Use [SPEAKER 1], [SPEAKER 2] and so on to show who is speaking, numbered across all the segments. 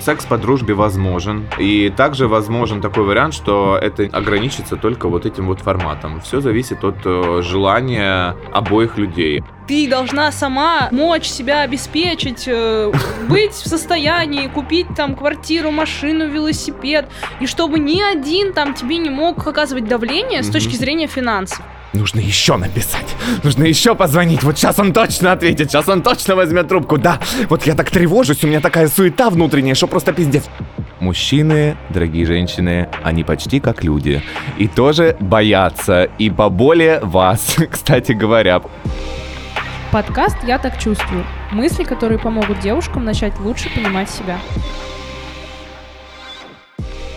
[SPEAKER 1] Секс по дружбе возможен. И также возможен такой вариант, что это ограничится только вот этим вот форматом. Все зависит от э, желания обоих людей.
[SPEAKER 2] Ты должна сама мочь себя обеспечить, э, быть в состоянии купить там квартиру, машину, велосипед, и чтобы ни один там тебе не мог оказывать давление с точки зрения финансов.
[SPEAKER 3] Нужно еще написать. Нужно еще позвонить. Вот сейчас он точно ответит. Сейчас он точно возьмет трубку. Да, вот я так тревожусь. У меня такая суета внутренняя, что просто пиздец. Мужчины, дорогие женщины, они почти как люди. И тоже боятся. И поболее вас, кстати говоря.
[SPEAKER 2] Подкаст «Я так чувствую». Мысли, которые помогут девушкам начать лучше понимать себя.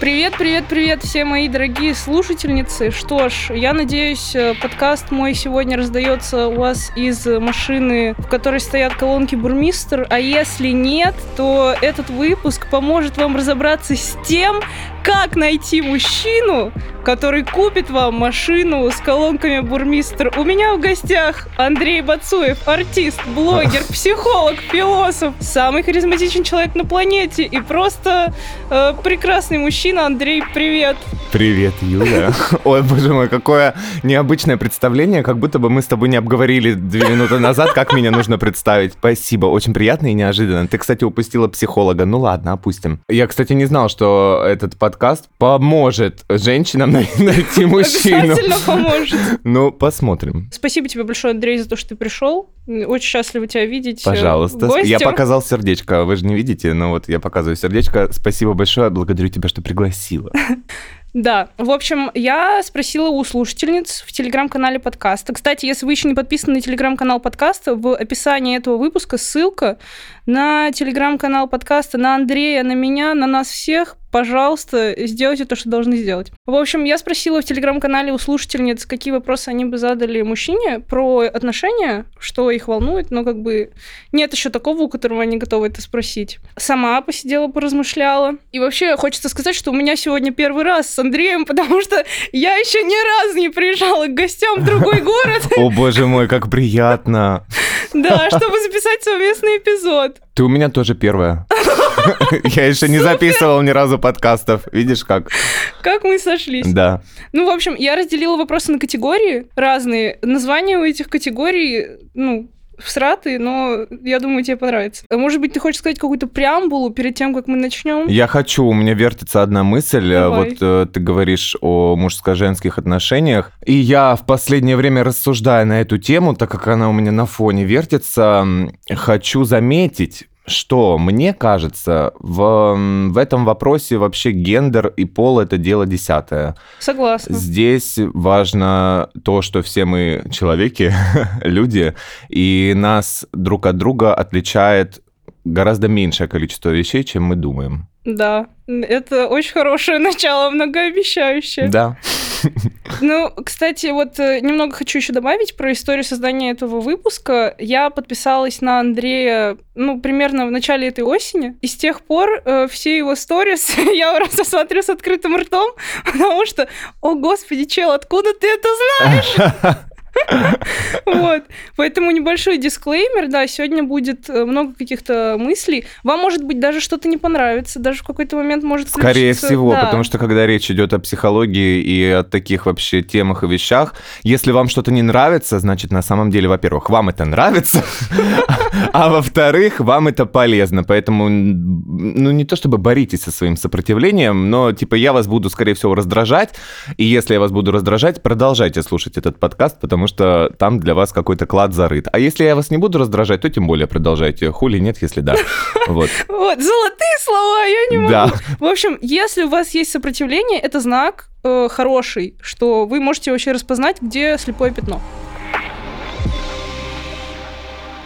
[SPEAKER 2] Привет, привет, привет, все мои дорогие слушательницы. Что ж, я надеюсь, э, подкаст мой сегодня раздается у вас из машины, в которой стоят колонки Бурмистр. А если нет, то этот выпуск поможет вам разобраться с тем, как найти мужчину, который купит вам машину с колонками Бурмистр. У меня в гостях Андрей Бацуев, артист, блогер, психолог, философ, самый харизматичный человек на планете и просто э, прекрасный мужчина. Андрей, привет!
[SPEAKER 3] Привет, Юля. Ой, боже мой, какое необычное представление, как будто бы мы с тобой не обговорили две минуты назад, как меня нужно представить. Спасибо, очень приятно и неожиданно. Ты, кстати, упустила психолога. Ну ладно, опустим. Я, кстати, не знал, что этот подкаст поможет женщинам найти мужчину.
[SPEAKER 2] Обязательно поможет.
[SPEAKER 3] Ну, посмотрим.
[SPEAKER 2] Спасибо тебе большое, Андрей, за то, что ты пришел. Очень счастлива тебя видеть. э,
[SPEAKER 3] Пожалуйста.
[SPEAKER 2] гостем.
[SPEAKER 3] Я показал сердечко. Вы же не видите, но вот я показываю сердечко. Спасибо большое. Благодарю тебя, что пригласила.
[SPEAKER 2] Да, в общем, я спросила у слушательниц в телеграм-канале подкаста. Кстати, если вы еще не подписаны на телеграм-канал подкаста, в описании этого выпуска ссылка на телеграм-канал подкаста, на Андрея, на меня, на нас всех. Пожалуйста, сделайте то, что должны сделать. В общем, я спросила в телеграм-канале у слушательниц, какие вопросы они бы задали мужчине про отношения, что их волнует, но как бы нет еще такого, у которого они готовы это спросить. Сама посидела, поразмышляла. И вообще хочется сказать, что у меня сегодня первый раз с Андреем, потому что я еще ни разу не приезжала к гостям в другой город,
[SPEAKER 3] О, боже мой, как приятно.
[SPEAKER 2] да, чтобы записать совместный эпизод.
[SPEAKER 3] Ты у меня тоже первая. Я еще не записывал ни разу подкастов. Видишь как?
[SPEAKER 2] Как мы сошлись.
[SPEAKER 3] Да.
[SPEAKER 2] Ну, в общем, я разделила вопросы на категории разные. Названия у этих категорий, ну, всратые, но я думаю, тебе понравится. А Может быть, ты хочешь сказать какую-то преамбулу перед тем, как мы начнем?
[SPEAKER 3] Я хочу, у меня вертится одна мысль. э,
[SPEAKER 2] Давай.
[SPEAKER 3] Вот э, ты говоришь о мужско-женских отношениях. И я в последнее время рассуждая на эту тему, так как она у меня на фоне вертится, хочу заметить, что мне кажется, в, в этом вопросе вообще гендер и пол это дело десятое.
[SPEAKER 2] Согласна.
[SPEAKER 3] Здесь важно то, что все мы человеки, люди, и нас друг от друга отличает гораздо меньшее количество вещей, чем мы думаем.
[SPEAKER 2] Да, это очень хорошее начало, многообещающее.
[SPEAKER 3] Да.
[SPEAKER 2] Ну, кстати, вот э, немного хочу еще добавить про историю создания этого выпуска. Я подписалась на Андрея, ну, примерно в начале этой осени. И с тех пор э, все его сторис я просто смотрю с открытым ртом, потому что, о господи, чел, откуда ты это знаешь? Вот. Поэтому небольшой дисклеймер, да, сегодня будет э, много каких-то мыслей. Вам, может быть, даже что-то не понравится, даже в какой-то момент может
[SPEAKER 3] Скорее всего,
[SPEAKER 2] да.
[SPEAKER 3] потому что когда речь идет о психологии и о таких вообще темах и вещах, если вам что-то не нравится, значит, на самом деле, во-первых, вам это нравится, а во-вторых, вам это полезно. Поэтому, ну, не то чтобы боритесь со своим сопротивлением, но, типа, я вас буду, скорее всего, раздражать, и если я вас буду раздражать, продолжайте слушать этот подкаст, потому что там для вас какой-то клад зарыт. А если я вас не буду раздражать, то тем более продолжайте. Хули нет, если да. Вот.
[SPEAKER 2] Вот, золотые слова, я не могу.
[SPEAKER 3] Да.
[SPEAKER 2] В общем, если у вас есть сопротивление, это знак э, хороший, что вы можете вообще распознать, где слепое пятно.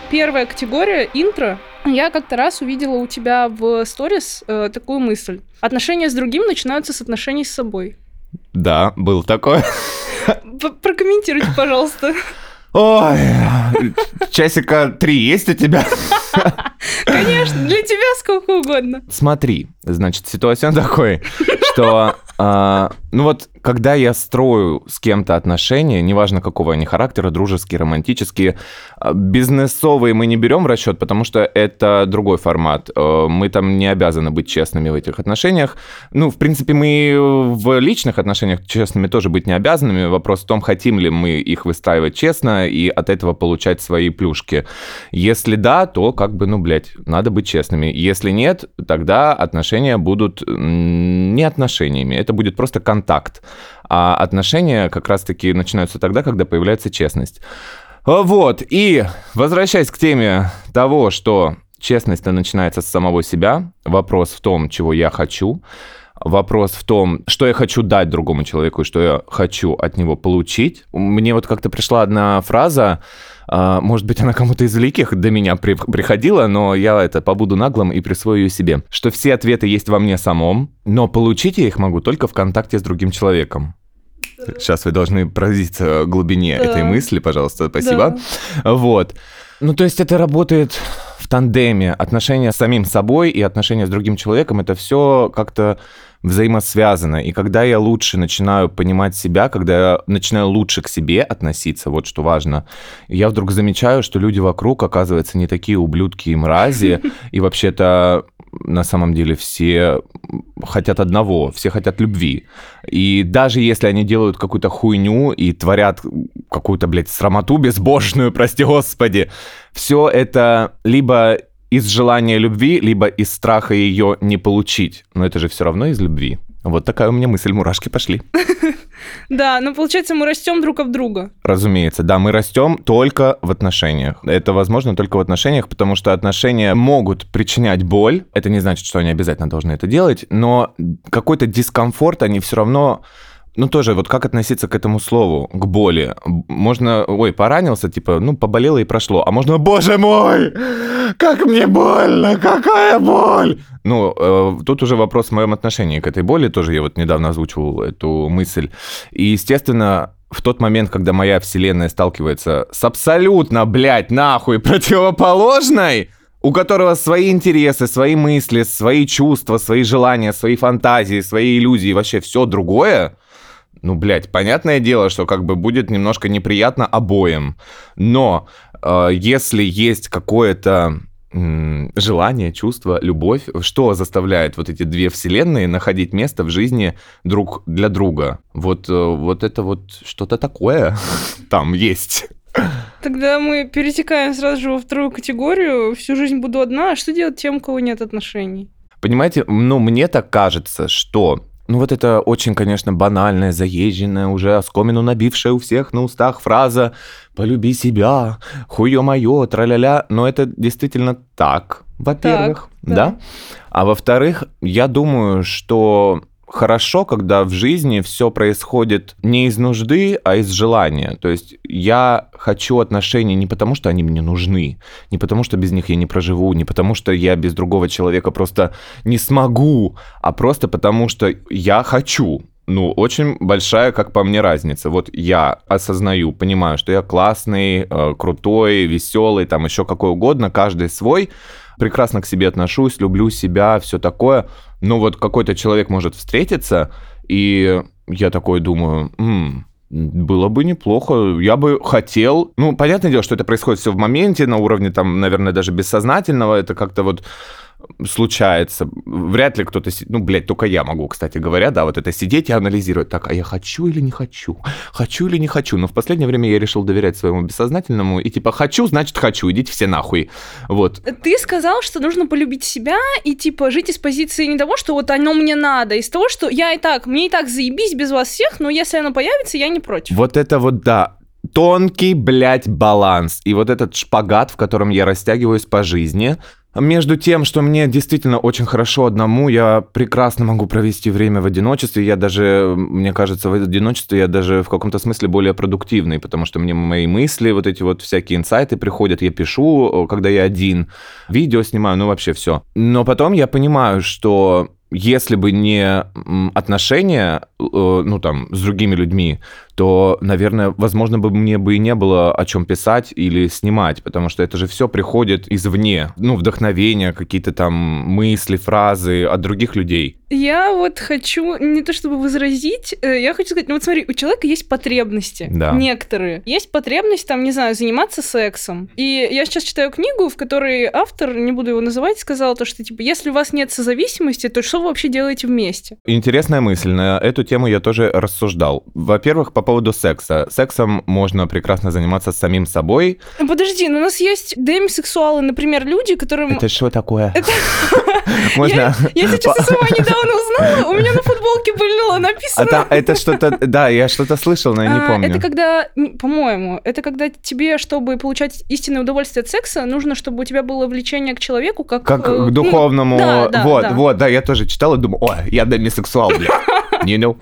[SPEAKER 2] Первая категория — интро. Я как-то раз увидела у тебя в сторис э, такую мысль. Отношения с другим начинаются с отношений с собой.
[SPEAKER 3] Да, был такой.
[SPEAKER 2] Прокомментируйте, пожалуйста.
[SPEAKER 3] Ой, часика три есть у тебя?
[SPEAKER 2] Конечно, для тебя сколько угодно.
[SPEAKER 3] Смотри, значит, ситуация такой, что А, ну вот, когда я строю с кем-то отношения, неважно какого они характера, дружеские, романтические, а, бизнесовые мы не берем в расчет, потому что это другой формат. А, мы там не обязаны быть честными в этих отношениях. Ну, в принципе, мы в личных отношениях честными тоже быть не обязанными. Вопрос в том, хотим ли мы их выстраивать честно и от этого получать свои плюшки. Если да, то как бы, ну, блядь, надо быть честными. Если нет, тогда отношения будут не отношениями, это будет просто контакт. А отношения как раз-таки начинаются тогда, когда появляется честность. Вот, и возвращаясь к теме того, что честность начинается с самого себя, вопрос в том, чего я хочу, вопрос в том, что я хочу дать другому человеку что я хочу от него получить. Мне вот как-то пришла одна фраза, а, может быть, она кому-то из великих до меня при, приходила, но я это побуду наглым и присвою ее себе. Что все ответы есть во мне самом, но получить я их могу только в контакте с другим человеком. Сейчас вы должны поразиться глубине да. этой мысли, пожалуйста, спасибо. Да. Вот. Ну, то есть это работает в тандеме. Отношения с самим собой и отношения с другим человеком, это все как-то взаимосвязано. И когда я лучше начинаю понимать себя, когда я начинаю лучше к себе относиться, вот что важно, я вдруг замечаю, что люди вокруг, оказывается, не такие ублюдки и мрази, и вообще-то на самом деле все хотят одного, все хотят любви. И даже если они делают какую-то хуйню и творят какую-то, блядь, срамоту безбожную, прости господи, все это либо из желания любви, либо из страха ее не получить. Но это же все равно из любви. Вот такая у меня мысль, мурашки пошли.
[SPEAKER 2] Да, но получается, мы растем друг от друга.
[SPEAKER 3] Разумеется, да, мы растем только в отношениях. Это возможно только в отношениях, потому что отношения могут причинять боль. Это не значит, что они обязательно должны это делать, но какой-то дискомфорт они все равно ну, тоже, вот как относиться к этому слову, к боли? Можно, ой, поранился, типа, ну, поболело и прошло. А можно, боже мой, как мне больно, какая боль! Ну, э, тут уже вопрос в моем отношении к этой боли, тоже я вот недавно озвучивал эту мысль. И, естественно, в тот момент, когда моя вселенная сталкивается с абсолютно, блядь, нахуй противоположной, у которого свои интересы, свои мысли, свои чувства, свои желания, свои фантазии, свои иллюзии, вообще все другое, ну, блядь, понятное дело, что как бы будет немножко неприятно обоим. Но э, если есть какое-то желание, чувство, любовь, что заставляет вот эти две вселенные находить место в жизни друг для друга. Вот, э, вот это вот что-то такое там есть.
[SPEAKER 2] Тогда мы перетекаем сразу же во вторую категорию. Всю жизнь буду одна. А что делать тем, у кого нет отношений?
[SPEAKER 3] Понимаете, ну, мне так кажется, что ну вот это очень, конечно, банальная, заезженная, уже оскомину набившая у всех на устах фраза «полюби себя», «хуё моё», тра-ля-ля, но это действительно так, во-первых, да. да? А во-вторых, я думаю, что хорошо, когда в жизни все происходит не из нужды, а из желания. То есть я хочу отношений не потому, что они мне нужны, не потому, что без них я не проживу, не потому, что я без другого человека просто не смогу, а просто потому, что я хочу. Ну, очень большая, как по мне, разница. Вот я осознаю, понимаю, что я классный, э, крутой, веселый, там еще какой угодно, каждый свой, прекрасно к себе отношусь, люблю себя, все такое. Но вот какой-то человек может встретиться, и я такой думаю, м-м, было бы неплохо. Я бы хотел... Ну, понятное дело, что это происходит все в моменте, на уровне, там, наверное, даже бессознательного. Это как-то вот случается. Вряд ли кто-то... Ну, блядь, только я могу, кстати говоря, да, вот это сидеть и анализировать. Так, а я хочу или не хочу? Хочу или не хочу? Но в последнее время я решил доверять своему бессознательному. И типа, хочу, значит хочу. Идите все нахуй. Вот.
[SPEAKER 2] Ты сказал, что нужно полюбить себя и типа жить из позиции не того, что вот оно мне надо, из того, что я и так, мне и так заебись без вас всех, но если оно появится, я не против.
[SPEAKER 3] Вот это вот, да, тонкий, блядь, баланс. И вот этот шпагат, в котором я растягиваюсь по жизни, между тем, что мне действительно очень хорошо одному, я прекрасно могу провести время в одиночестве. Я даже, мне кажется, в одиночестве я даже в каком-то смысле более продуктивный, потому что мне мои мысли, вот эти вот всякие инсайты приходят, я пишу, когда я один, видео снимаю, ну вообще все. Но потом я понимаю, что если бы не отношения, э, ну там, с другими людьми, то, наверное, возможно, бы мне бы и не было о чем писать или снимать, потому что это же все приходит извне. Ну, вдохновение, какие-то там мысли, фразы от других людей.
[SPEAKER 2] Я вот хочу не то чтобы возразить, э, я хочу сказать, ну вот смотри, у человека есть потребности,
[SPEAKER 3] Да.
[SPEAKER 2] некоторые. Есть потребность, там, не знаю, заниматься сексом. И я сейчас читаю книгу, в которой автор, не буду его называть, сказал то, что, типа, если у вас нет созависимости, то что вы вообще делаете вместе?
[SPEAKER 3] Интересная мысль. На эту тему я тоже рассуждал. Во-первых, по поводу секса. Сексом можно прекрасно заниматься самим собой.
[SPEAKER 2] Подожди, ну у нас есть демисексуалы, например, люди, которым...
[SPEAKER 3] Это что такое? Можно...
[SPEAKER 2] Я сейчас сама недавно узнала, у меня на футболке было
[SPEAKER 3] А
[SPEAKER 2] написано...
[SPEAKER 3] там это что-то... Да, я что-то слышал, но я не
[SPEAKER 2] А,
[SPEAKER 3] помню.
[SPEAKER 2] Это когда, по-моему, это когда тебе, чтобы получать истинное удовольствие от секса, нужно, чтобы у тебя было влечение к человеку, как...
[SPEAKER 3] Как
[SPEAKER 2] э,
[SPEAKER 3] к
[SPEAKER 2] ну,
[SPEAKER 3] духовному...
[SPEAKER 2] да, да,
[SPEAKER 3] вот,
[SPEAKER 2] да.
[SPEAKER 3] вот, да, я тоже читал и думал, ой, я демисексуал, блядь. You know?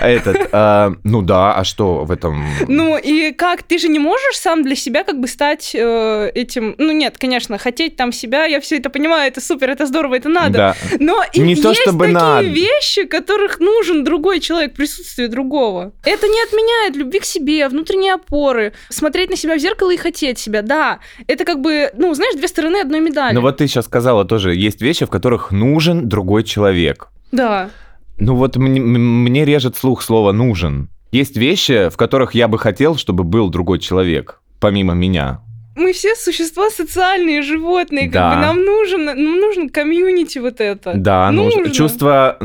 [SPEAKER 3] Этот, а, ну да, а что в этом?
[SPEAKER 2] Ну и как, ты же не можешь сам для себя как бы стать э, этим... Ну нет, конечно, хотеть там себя, я все это понимаю, это супер, это здорово, это надо.
[SPEAKER 3] Да.
[SPEAKER 2] Но
[SPEAKER 3] Не то
[SPEAKER 2] есть
[SPEAKER 3] чтобы
[SPEAKER 2] такие
[SPEAKER 3] надо.
[SPEAKER 2] вещи, которых нужен другой человек, присутствие другого. Это не отменяет любви к себе, внутренние опоры, смотреть на себя в зеркало и хотеть себя, да. Это как бы, ну, знаешь, две стороны одной медали.
[SPEAKER 3] Ну вот ты сейчас сказала тоже, есть вещи, в которых нужен другой человек.
[SPEAKER 2] Да.
[SPEAKER 3] Ну вот мне, мне режет слух слово «нужен». Есть вещи, в которых я бы хотел, чтобы был другой человек, помимо меня.
[SPEAKER 2] Мы все существа социальные, животные, как
[SPEAKER 3] Да.
[SPEAKER 2] бы нам нужен, нам нужен комьюнити вот это.
[SPEAKER 3] Да, нужно.
[SPEAKER 2] Нужно.
[SPEAKER 3] Чувство...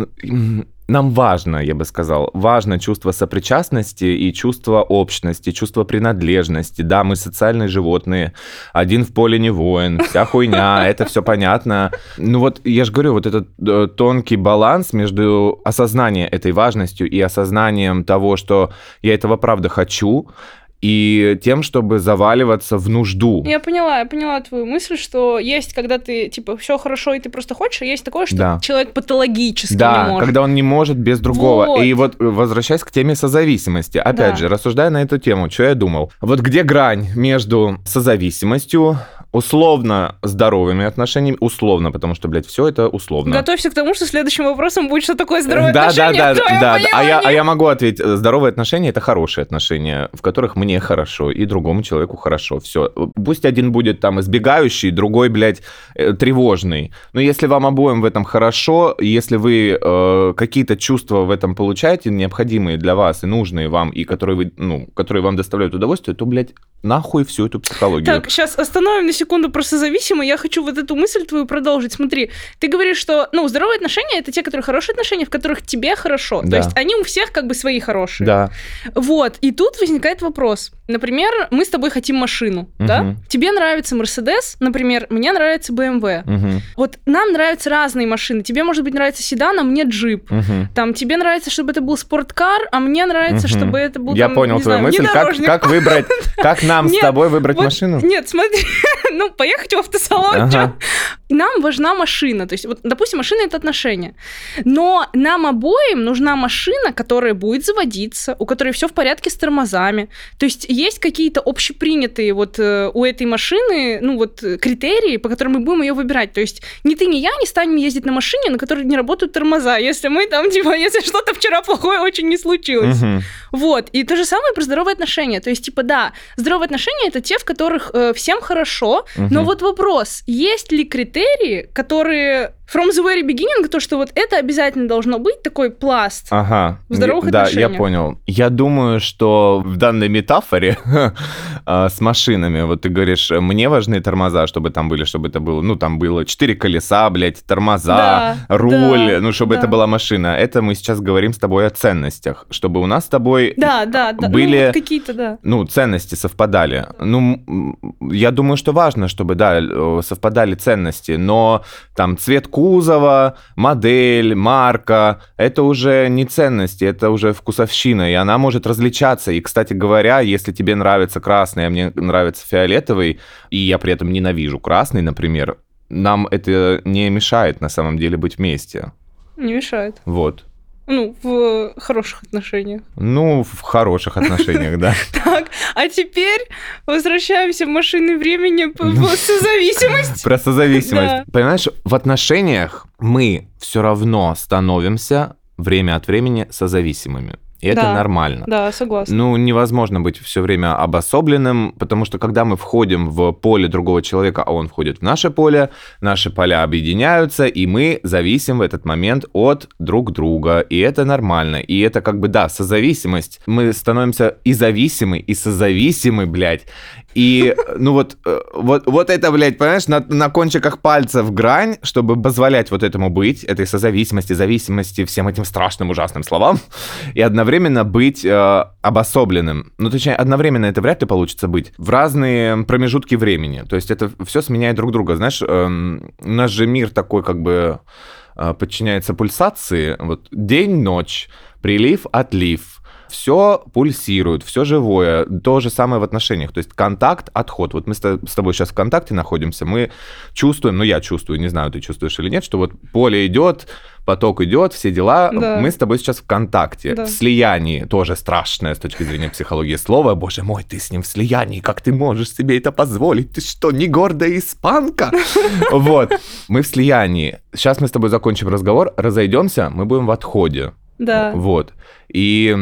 [SPEAKER 3] Нам важно, я бы сказал, важно чувство сопричастности и чувство общности, чувство принадлежности. Да, мы социальные животные, один в поле не воин, вся хуйня, это все понятно. Ну вот, я же говорю, вот этот э, тонкий баланс между осознанием этой важностью и осознанием того, что я этого правда хочу, и тем, чтобы заваливаться в нужду.
[SPEAKER 2] Я поняла, я поняла твою мысль, что есть, когда ты, типа, все хорошо, и ты просто хочешь, а есть такое, что
[SPEAKER 3] Да.
[SPEAKER 2] человек патологически
[SPEAKER 3] Да,
[SPEAKER 2] не может.
[SPEAKER 3] когда он не может без другого.
[SPEAKER 2] Вот.
[SPEAKER 3] И вот э, возвращаясь к теме созависимости, опять
[SPEAKER 2] Да.
[SPEAKER 3] же, рассуждая на эту тему, что я думал? Вот где грань между созависимостью, условно здоровыми отношениями, условно, потому что, блядь, все это условно.
[SPEAKER 2] Готовься к тому, что следующим вопросом будет, что такое здоровое
[SPEAKER 3] да,
[SPEAKER 2] отношение,
[SPEAKER 3] да, да, да, да. А я, а я могу ответить, здоровые отношения это хорошие отношения, в которых мне хорошо и другому человеку хорошо. Все. Пусть один будет там избегающий, другой, блядь, э, тревожный. Но если вам обоим в этом хорошо, если вы э, какие-то чувства в этом получаете, необходимые для вас и нужные вам, и которые, вы, ну, которые вам доставляют удовольствие, то, блядь, нахуй всю эту психологию.
[SPEAKER 2] Так, сейчас остановим на секунду про созависимый. Я хочу вот эту мысль твою продолжить. Смотри, ты говоришь, что, ну, здоровые отношения это те, которые хорошие отношения, в которых тебе хорошо.
[SPEAKER 3] Да.
[SPEAKER 2] То есть они у всех как бы свои хорошие.
[SPEAKER 3] Да.
[SPEAKER 2] Вот. И тут возникает вопрос. Например, мы с тобой хотим машину, да?
[SPEAKER 3] Мгм.
[SPEAKER 2] Тебе нравится Мерседес, например, мне нравится BMW.
[SPEAKER 3] Мгм.
[SPEAKER 2] Вот нам нравятся разные машины. Тебе, может быть, нравится седан, а мне джип.
[SPEAKER 3] Мгм.
[SPEAKER 2] Там тебе нравится, чтобы это был спорткар, а мне нравится,
[SPEAKER 3] Мгм.
[SPEAKER 2] чтобы это был
[SPEAKER 3] Я
[SPEAKER 2] там,
[SPEAKER 3] понял твою
[SPEAKER 2] знаю,
[SPEAKER 3] мысль. Как, как выбрать, как нам с тобой выбрать машину?
[SPEAKER 2] Нет, смотри, ну, поехать в автосалон, Нам важна машина. То есть, вот, допустим, машина — это отношения. Но нам обоим нужна машина, которая будет заводиться, у которой все в порядке с тормозами. То есть, есть какие-то общепринятые вот э, у этой машины, ну, вот, критерии, по которым мы будем ее выбирать. То есть, ни ты, ни я не станем ездить на машине, на которой не работают тормоза, если мы там, типа, если что-то вчера плохое очень не случилось.
[SPEAKER 3] Мгм.
[SPEAKER 2] Вот, и то же самое про здоровые отношения. То есть, типа, да, здоровые отношения это те, в которых э, всем хорошо, но
[SPEAKER 3] Мгм.
[SPEAKER 2] вот вопрос, есть ли критерии, которые from the very beginning, то, что вот это обязательно должно быть, такой пласт.
[SPEAKER 3] Ага.
[SPEAKER 2] В здоровых
[SPEAKER 3] да, я понял. Я думаю, что в данной метафоре а, с машинами, вот ты говоришь, мне важны тормоза, чтобы там были, чтобы это было, ну, там было четыре колеса, блядь, тормоза,
[SPEAKER 2] Да,
[SPEAKER 3] руль,
[SPEAKER 2] да,
[SPEAKER 3] ну, чтобы
[SPEAKER 2] да.
[SPEAKER 3] это была машина. Это мы сейчас говорим с тобой о ценностях, чтобы у нас с тобой
[SPEAKER 2] Да, да, да. ну,
[SPEAKER 3] были-
[SPEAKER 2] вот какие-то, да.
[SPEAKER 3] ну, ценности совпадали. Ну, я думаю, что важно, чтобы, да, э, совпадали ценности, но там цвет кузова, модель, марка, это уже не ценности, это уже вкусовщина, и она может различаться. И, кстати говоря, если тебе нравится красный, а мне нравится фиолетовый, и я при этом ненавижу красный, например, нам это не мешает на самом деле быть вместе.
[SPEAKER 2] Не мешает.
[SPEAKER 3] Вот.
[SPEAKER 2] Ну, в хороших отношениях.
[SPEAKER 3] Ну, в хороших отношениях, да.
[SPEAKER 2] Так, а теперь возвращаемся в машины времени по созависимость.
[SPEAKER 3] Про созависимость. Понимаешь, в отношениях мы все равно становимся время от времени созависимыми. И это
[SPEAKER 2] Да.
[SPEAKER 3] нормально.
[SPEAKER 2] Да, согласна.
[SPEAKER 3] Ну, невозможно быть все время обособленным, потому что когда мы входим в поле другого человека, а он входит в наше поле, наши поля объединяются, и мы зависим в этот момент от друг друга. И это нормально. И это как бы, да, созависимость. Мы становимся и зависимы, и созависимы, блядь. И, ну вот, э, вот, вот это, блядь, понимаешь, на, на кончиках пальцев грань, чтобы позволять вот этому быть, этой созависимости, зависимости, всем этим страшным, ужасным словам, и одновременно быть э, обособленным. Ну, точнее, одновременно это вряд ли получится быть. В разные промежутки времени. То есть это все сменяет друг друга. Знаешь, эм, у нас же мир такой как бы э, подчиняется пульсации. Вот день-ночь, прилив-отлив. Все пульсирует, все живое. То же самое в отношениях. То есть контакт, отход. Вот мы с то- с тобой сейчас в контакте находимся, мы чувствуем, ну я чувствую, не знаю, ты чувствуешь или нет, что вот поле идет, поток идет, все дела.
[SPEAKER 2] Да.
[SPEAKER 3] Мы с тобой сейчас в контакте,
[SPEAKER 2] Да.
[SPEAKER 3] в слиянии. Тоже страшное с точки зрения психологии слова. Боже мой, ты с ним в слиянии, как ты можешь себе это позволить? Ты что, не гордая испанка? Вот. Мы в слиянии. Сейчас мы с тобой закончим разговор, разойдемся, мы будем в отходе.
[SPEAKER 2] Да.
[SPEAKER 3] Вот. И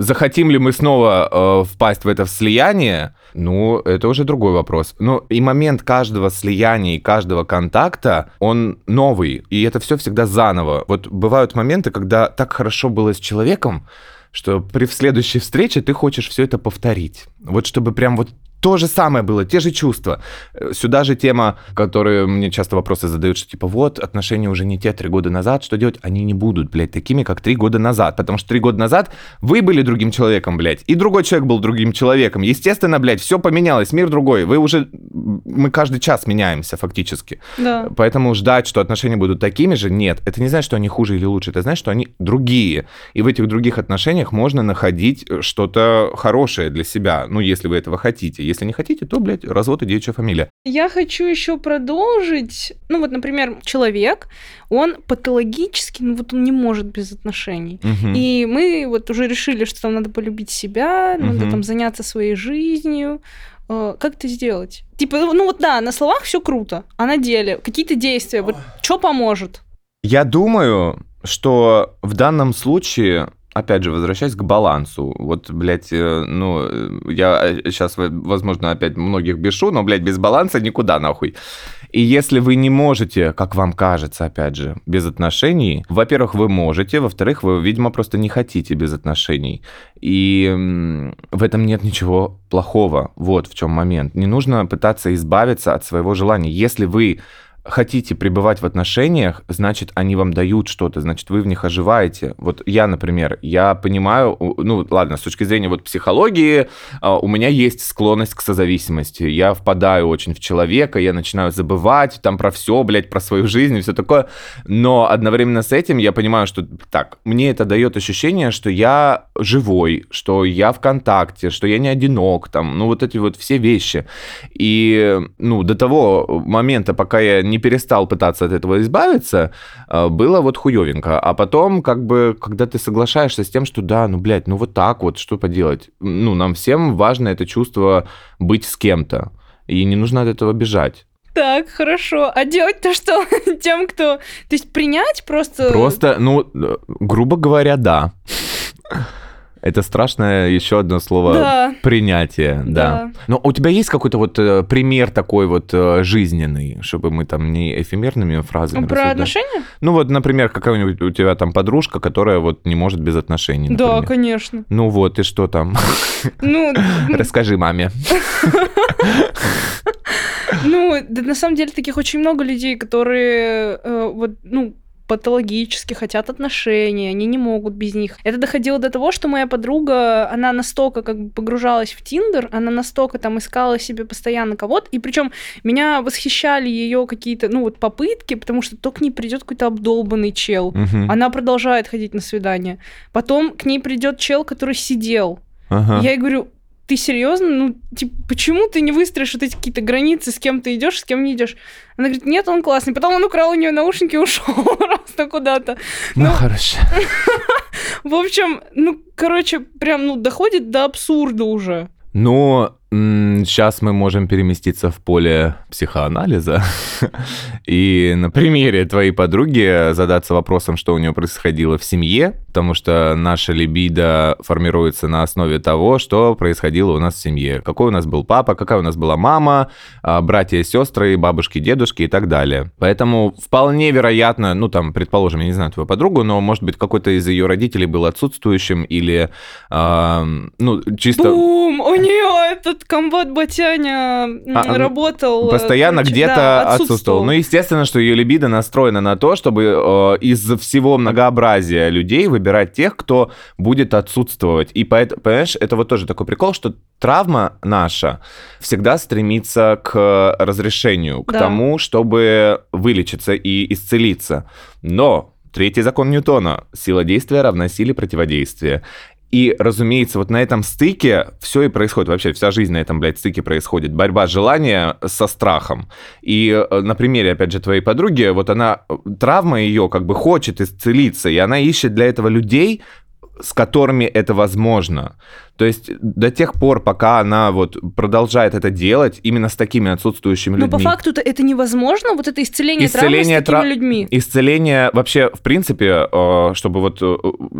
[SPEAKER 3] захотим ли мы снова э, впасть в это слияние, ну, это уже другой вопрос. Ну, и момент каждого слияния и каждого контакта, он новый, и это все всегда заново. Вот бывают моменты, когда так хорошо было с человеком, что при следующей встрече ты хочешь все это повторить. Вот чтобы прям вот то же самое было, те же чувства. Э, Сюда же тема, которую мне часто вопросы задают, что типа вот, отношения уже не те три года назад, что делать? Они не будут, блядь, такими, как три года назад. Потому что три года назад вы были другим человеком, блядь, и другой человек был другим человеком. Естественно, блядь, все поменялось, мир другой. Вы уже... Мы каждый час меняемся фактически.
[SPEAKER 2] Да.
[SPEAKER 3] Поэтому ждать, что отношения будут такими же, нет. Это не значит, что они хуже или лучше. Это значит, что они другие. И в этих других отношениях можно находить э, что-то хорошее для себя. Ну, если вы этого хотите. Если не хотите, то, блядь, развод и девичья фамилия.
[SPEAKER 2] Я хочу еще продолжить. Ну вот, например, человек, он патологически, ну вот он не может без отношений.
[SPEAKER 3] Мгм.
[SPEAKER 2] И мы вот уже решили, что там надо полюбить себя, надо
[SPEAKER 3] Мгм.
[SPEAKER 2] там заняться своей жизнью. Э, Как это сделать? Типа, ну вот да, на словах все круто, а на деле какие-то действия, вот что поможет?
[SPEAKER 3] Я думаю, что в данном случае, опять же, возвращаясь к балансу, вот, блядь, э, ну, э, я сейчас, возможно, опять многих бешу, но, блядь, без баланса никуда, нахуй. И если вы не можете, как вам кажется, опять же, без отношений, во-первых, вы можете, во-вторых, вы, видимо, просто не хотите без отношений. И в этом нет ничего плохого. Вот в чем момент. Не нужно пытаться избавиться от своего желания. Если вы хотите пребывать в отношениях, значит, они вам дают что-то, значит, вы в них оживаете. Вот я, например, я понимаю, ну, ладно, с точки зрения вот психологии, а, у меня есть склонность к созависимости. Я впадаю очень в человека, я начинаю забывать там про все, блядь, про свою жизнь и все такое. Но одновременно с этим я понимаю, что так, мне это дает ощущение, что я живой, что я в контакте, что я не одинок, там, ну, вот эти вот все вещи. И, ну, до того момента, пока я не перестал пытаться от этого избавиться, э, было вот хуевенько. А потом, как бы, когда ты соглашаешься с тем, что да, ну, блядь, ну вот так вот, что поделать? Ну, нам всем важно это чувство быть с кем-то. И не нужно от этого бежать.
[SPEAKER 2] Так, хорошо. А делать-то что тем, кто... То есть принять просто...
[SPEAKER 3] Просто, ну, э, грубо говоря, да. Это страшное еще одно слово
[SPEAKER 2] Да.
[SPEAKER 3] принятие, да.
[SPEAKER 2] Да.
[SPEAKER 3] Но у тебя есть какой-то вот э, пример такой вот э, жизненный, чтобы мы там не эфемерными фразами
[SPEAKER 2] Про
[SPEAKER 3] рассуждали?
[SPEAKER 2] отношения?
[SPEAKER 3] Ну вот, например, какая-нибудь у тебя там подружка, которая вот не может без отношений,
[SPEAKER 2] Да,
[SPEAKER 3] например.
[SPEAKER 2] конечно.
[SPEAKER 3] Ну вот, и что там?
[SPEAKER 2] Ну,
[SPEAKER 3] Расскажи маме.
[SPEAKER 2] ну, да, на самом деле таких очень много людей, которые э, вот, ну, патологически хотят отношений, они не могут без них. Это доходило до того, что моя подруга, она настолько как бы погружалась в Тиндер, она настолько там искала себе постоянно кого-то, и причем меня восхищали ее какие-то, ну вот попытки, потому что то к ней придет какой-то обдолбанный чел,
[SPEAKER 3] Мгм.
[SPEAKER 2] она продолжает ходить на свидание. Потом к ней придет чел, который сидел.
[SPEAKER 3] Ага.
[SPEAKER 2] Я ей говорю, ты серьезно? Ну, типа, почему ты не выстроишь вот эти какие-то границы, с кем ты идешь, с кем не идешь? Она говорит, нет, он классный. Потом он украл у нее наушники и ушел просто куда-то.
[SPEAKER 3] Ну,
[SPEAKER 2] ну,
[SPEAKER 3] хорошо.
[SPEAKER 2] В общем, ну, короче, прям, ну, доходит до абсурда уже.
[SPEAKER 3] Но Сейчас мы можем переместиться в поле психоанализа и на примере твоей подруги задаться вопросом, что у нее происходило в семье, потому что наша либидо формируется на основе того, что происходило у нас в семье. Какой у нас был папа, какая у нас была мама, а, братья, сестры, бабушки, дедушки и так далее. Поэтому вполне вероятно, ну там, предположим, я не знаю твою подругу, но может быть какой-то из ее родителей был отсутствующим или, э, ну, чисто...
[SPEAKER 2] Бум! У нее этот комбат Батяня
[SPEAKER 3] А,
[SPEAKER 2] работал. э,
[SPEAKER 3] Постоянно
[SPEAKER 2] короче,
[SPEAKER 3] где-то
[SPEAKER 2] да,
[SPEAKER 3] отсутствовал. Ну, естественно, что ее либидо настроена на то, чтобы э, из всего многообразия людей выбирать тех, кто будет отсутствовать. И поэтому, понимаешь, это вот тоже такой прикол, что травма наша всегда стремится к разрешению, к
[SPEAKER 2] Да.
[SPEAKER 3] тому, чтобы вылечиться и исцелиться. Но третий закон Ньютона — сила действия равна силе противодействия. И, разумеется, вот на этом стыке все и происходит. Вообще вся жизнь на этом, блядь, стыке происходит. Борьба желания со страхом. И э, на примере, опять же, твоей подруги, вот она, э, травма ее как бы хочет исцелиться, и она ищет для этого людей, с которыми это возможно. То есть до тех пор, пока она вот продолжает это делать именно с такими отсутствующими
[SPEAKER 2] Но
[SPEAKER 3] людьми.
[SPEAKER 2] по факту-то это невозможно, вот это исцеление,
[SPEAKER 3] Исцеление
[SPEAKER 2] травмы с такими
[SPEAKER 3] тра-
[SPEAKER 2] людьми.
[SPEAKER 3] Исцеление вообще, в принципе, э, чтобы вот, э,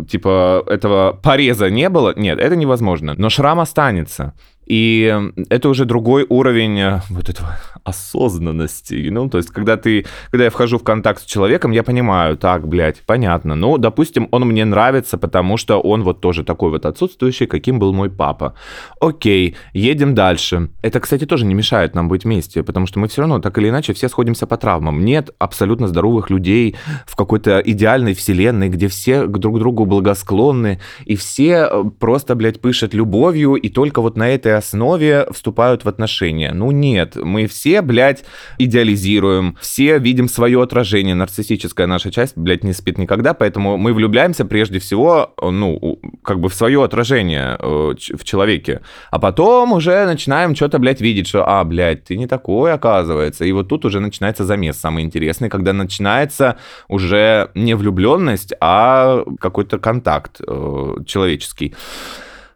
[SPEAKER 3] типа, этого пореза не было, нет, это невозможно. Но шрам останется. И это уже другой уровень э, вот этого осознанности, ну, то есть, когда ты, когда я вхожу в контакт с человеком, я понимаю, так, блядь, понятно, ну, допустим, он мне нравится, потому что он вот тоже такой вот отсутствующий, каким был мой папа. Окей, едем дальше. Это, кстати, тоже не мешает нам быть вместе, потому что мы все равно, так или иначе, все сходимся по травмам. Нет абсолютно здоровых людей в какой-то идеальной вселенной, где все друг другу благосклонны, и все э, просто, блядь, пышут любовью, и только вот на этой основе вступают в отношения. Ну нет, мы все, блядь, идеализируем, все видим свое отражение, нарциссическая наша часть, блядь, не спит никогда, поэтому мы влюбляемся прежде всего, ну, как бы в свое отражение э, в человеке, а потом уже начинаем что-то, блядь, видеть, что, а, блядь, ты не такой, оказывается, и вот тут уже начинается замес самый интересный, когда начинается уже не влюбленность, а какой-то контакт э, человеческий.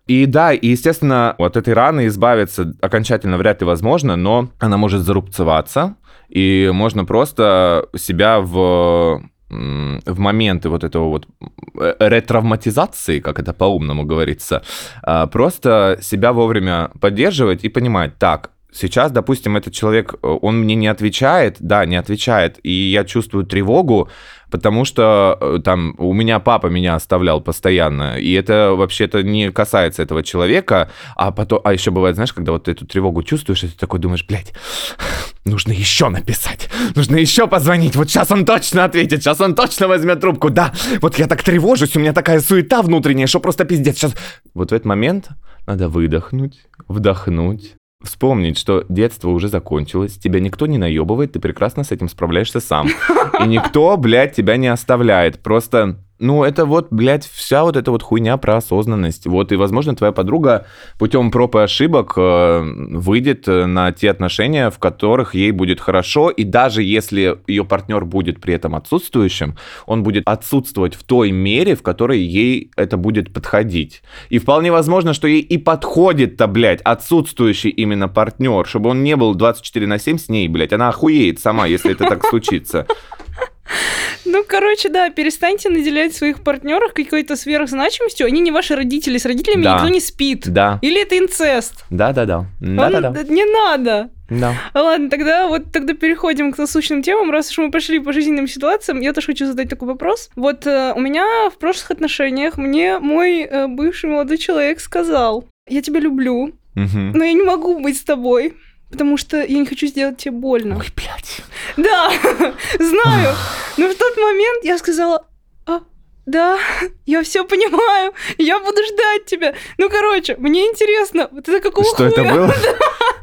[SPEAKER 3] И да, и, естественно, от этой раны избавиться окончательно вряд ли возможно, но она может зарубцеваться, и можно просто себя в в моменты вот этого вот э, ретравматизации, как это по-умному говорится, а, просто себя вовремя поддерживать и понимать, так, сейчас, допустим, этот человек, э, он мне не отвечает, да, не отвечает, и я чувствую тревогу, потому что э, там у меня папа меня оставлял постоянно, и это вообще-то не касается этого человека, а потом, а еще бывает, знаешь, когда вот эту тревогу чувствуешь, и ты такой думаешь, блядь, нужно еще написать, нужно еще позвонить, вот сейчас он точно ответит, сейчас он точно возьмет трубку, да, вот я так тревожусь, у меня такая суета внутренняя, что просто пиздец, сейчас... Вот в этот момент надо выдохнуть, вдохнуть, Вспомнить, что детство уже закончилось, тебя никто не наебывает, ты прекрасно с этим справляешься сам. И никто, блядь, тебя не оставляет. Просто, ну, это вот, блядь, вся вот эта вот хуйня про осознанность. Вот, и, возможно, твоя подруга путем проб и ошибок э, выйдет э, на те отношения, в которых ей будет хорошо, и даже если ее партнер будет при этом отсутствующим, он будет отсутствовать в той мере, в которой ей это будет подходить. И вполне возможно, что ей и подходит-то, блядь, отсутствующий именно партнер, чтобы он не был 24 на 7 с ней, блядь. Она охуеет сама, если это так случится.
[SPEAKER 2] Ну, короче, да, перестаньте наделять своих партнеров какой-то сверхзначимостью. Они не ваши родители, с родителями
[SPEAKER 3] Да.
[SPEAKER 2] никто не спит.
[SPEAKER 3] Да,
[SPEAKER 2] Или это инцест.
[SPEAKER 3] да-да-да.
[SPEAKER 2] Он-
[SPEAKER 3] Да-да-да.
[SPEAKER 2] Не надо.
[SPEAKER 3] Да.
[SPEAKER 2] Ладно, тогда вот тогда переходим к насущным темам. Раз уж мы пошли по жизненным ситуациям, я тоже хочу задать такой вопрос. Вот э, у меня в прошлых отношениях мне мой э, бывший молодой человек сказал, я тебя люблю,
[SPEAKER 3] Мгм.
[SPEAKER 2] но я не могу быть с тобой, потому что я не хочу сделать тебе больно.
[SPEAKER 3] Ой, блядь.
[SPEAKER 2] Да, знаю. Но в тот момент я сказала, «А, да, я все понимаю, я буду ждать тебя. Ну, короче, мне интересно, вот это какого
[SPEAKER 3] Что это
[SPEAKER 2] хуя?
[SPEAKER 3] было?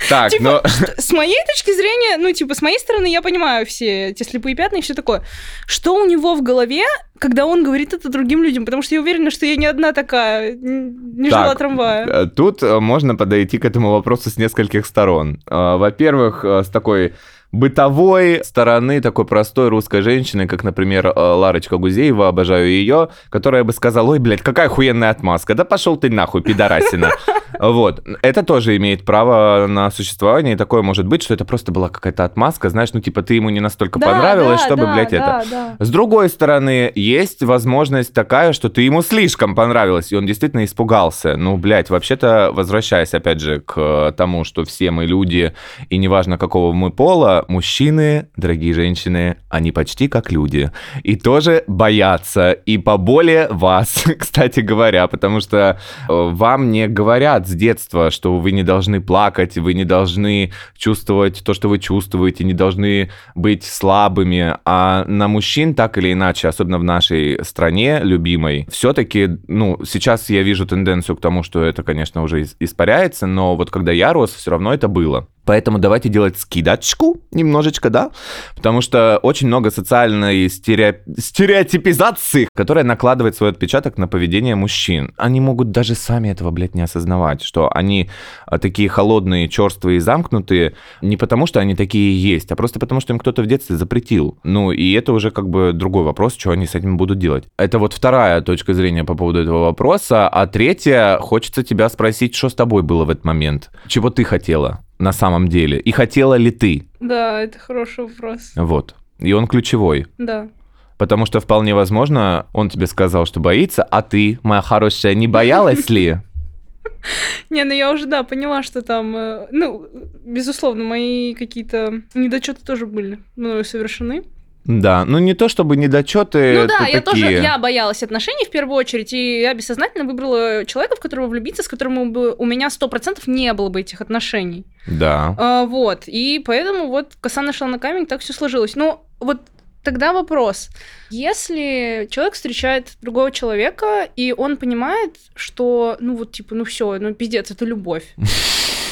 [SPEAKER 3] Так,
[SPEAKER 2] Типа,
[SPEAKER 3] но...
[SPEAKER 2] С моей точки зрения, ну, типа, с моей стороны, я понимаю все эти слепые пятна и все такое. Что у него в голове, когда он говорит это другим людям? Потому что я уверена, что я не одна такая, не жила трамвая.
[SPEAKER 3] Э, Тут э, можно подойти к этому вопросу с нескольких сторон. Э, Во-первых, с такой бытовой стороны такой простой русской женщины, как, например, э, Ларочка Гузеева, обожаю ее, которая бы сказала, ой, блядь, какая охуенная отмазка, да пошел ты нахуй, пидорасина. Вот. Это тоже имеет право на существование, и такое может быть, что это просто была какая-то отмазка, знаешь, ну, типа, ты ему не настолько
[SPEAKER 2] Да,
[SPEAKER 3] понравилась,
[SPEAKER 2] да,
[SPEAKER 3] чтобы,
[SPEAKER 2] да,
[SPEAKER 3] блядь, это...
[SPEAKER 2] да, да.
[SPEAKER 3] С другой стороны, есть возможность такая, что ты ему слишком понравилась, и он действительно испугался. Ну, блядь, вообще-то, возвращаясь, опять же, к тому, что все мы люди, и неважно, какого мы пола, мужчины, дорогие женщины, они почти как люди. И тоже боятся, и поболее вас, кстати говоря, потому что э, вам не говорят с детства, что вы не должны плакать, вы не должны чувствовать то, что вы чувствуете, не должны быть слабыми, а на мужчин так или иначе, особенно в нашей стране любимой, все-таки, ну, сейчас я вижу тенденцию к тому, что это, конечно, уже ис- испаряется, но вот когда я рос, все равно это было. Поэтому давайте делать скидочку немножечко, да? Потому что очень много социальной стерео- стереотипизации, которая накладывает свой отпечаток на поведение мужчин. Они могут даже сами этого, блядь, не осознавать, что они а, такие холодные, черствые замкнутые не потому, что они такие есть, а просто потому, что им кто-то в детстве запретил. Ну, и это уже как бы другой вопрос, что они с этим будут делать. Это вот вторая точка зрения по поводу этого вопроса. А третья, хочется тебя спросить, что с тобой было в этот момент? Чего ты хотела на самом деле? И хотела ли ты?
[SPEAKER 2] Да, это хороший вопрос.
[SPEAKER 3] Вот. И он ключевой.
[SPEAKER 2] Да.
[SPEAKER 3] Потому что вполне возможно, он тебе сказал, что боится, а ты, моя хорошая, не боялась ли?
[SPEAKER 2] Не, ну я уже, да, поняла, что там, э, ну, безусловно, мои какие-то недочеты тоже были мною совершены.
[SPEAKER 3] Да, ну не то чтобы недочеты,
[SPEAKER 2] ну да, я тоже,
[SPEAKER 3] такие.
[SPEAKER 2] я боялась отношений в первую очередь, и я бессознательно выбрала человека, в которого влюбиться, с которым бы у меня сто процентов не было бы этих отношений.
[SPEAKER 3] Да.
[SPEAKER 2] А, вот, и поэтому вот коса нашла на камень, так все сложилось. Ну, вот тогда вопрос. Если человек встречает другого человека, и он понимает, что, ну вот, типа, ну все, ну пиздец, это любовь.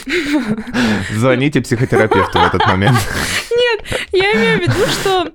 [SPEAKER 3] Звоните психотерапевту в этот момент.
[SPEAKER 2] Я имею в виду, что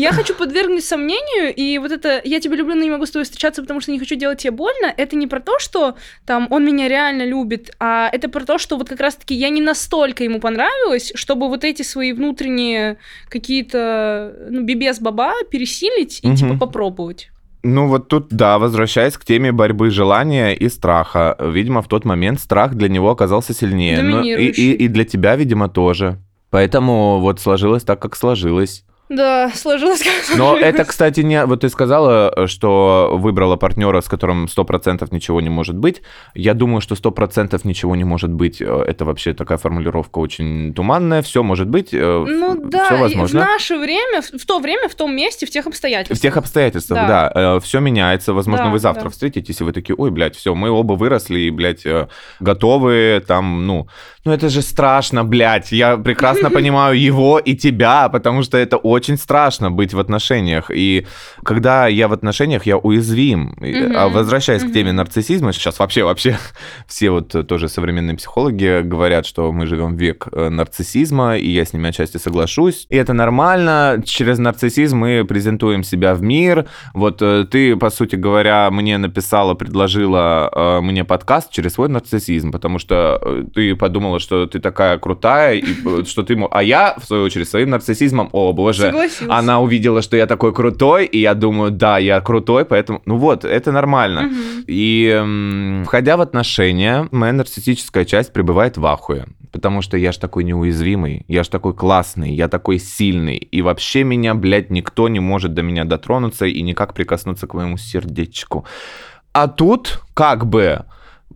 [SPEAKER 2] я хочу подвергнуть сомнению, и вот это «я тебя люблю, но не могу с тобой встречаться, потому что не хочу делать тебе больно», это не про то, что там он меня реально любит, а это про то, что вот как раз-таки я не настолько ему понравилась, чтобы вот эти свои внутренние какие-то, ну, бибес-баба пересилить и,
[SPEAKER 3] Мгм.
[SPEAKER 2] типа, попробовать.
[SPEAKER 3] Ну вот тут, да, возвращаясь к теме борьбы желания и страха. Видимо, в тот момент страх для него оказался сильнее. Ну, и, и, и для тебя, видимо, тоже. Поэтому вот сложилось так, как сложилось.
[SPEAKER 2] Да, сложилось как
[SPEAKER 3] Но это, кстати, не... Вот ты сказала, что выбрала партнера, с которым 100% ничего не может быть. Я думаю, что 100% ничего не может быть. э, Это вообще такая формулировка очень туманная. Все может быть.
[SPEAKER 2] Ну да,
[SPEAKER 3] все возможно.
[SPEAKER 2] в наше время, в то время, в том месте, в тех обстоятельствах.
[SPEAKER 3] В тех обстоятельствах,
[SPEAKER 2] Да.
[SPEAKER 3] да, все меняется. Возможно,
[SPEAKER 2] Да,
[SPEAKER 3] вы завтра
[SPEAKER 2] да.
[SPEAKER 3] встретитесь, и вы такие, ой, блядь, все, мы оба выросли, и, блядь, э, готовы, там, ну, ну это же страшно, блядь. Я прекрасно понимаю его и тебя, потому что это очень страшно быть в отношениях. И когда я в отношениях, я уязвим. А возвращаясь к
[SPEAKER 2] мгм.
[SPEAKER 3] теме нарциссизма, сейчас вообще, вообще все вот э, тоже современные психологи говорят, что мы живем в век э, нарциссизма, и я с ними отчасти соглашусь. И это нормально. Через нарциссизм мы презентуем себя в мир. Вот э, ты, по сути говоря, мне написала, предложила мне подкаст через свой нарциссизм, потому что ты подумала, что ты такая крутая, и что ты... А я, в свою очередь, своим нарциссизмом, о боже,
[SPEAKER 2] Согласилась.
[SPEAKER 3] она увидела, что я такой крутой, и я думаю, да, я крутой, поэтому... Ну вот, это нормально.
[SPEAKER 2] Мгм.
[SPEAKER 3] И м, входя в отношения, моя нарциссическая часть пребывает в ахуе. Потому что я ж такой неуязвимый, я ж такой классный, я такой сильный. И вообще меня, блядь, никто не может до меня дотронуться и никак прикоснуться к моему сердечку. А тут как бы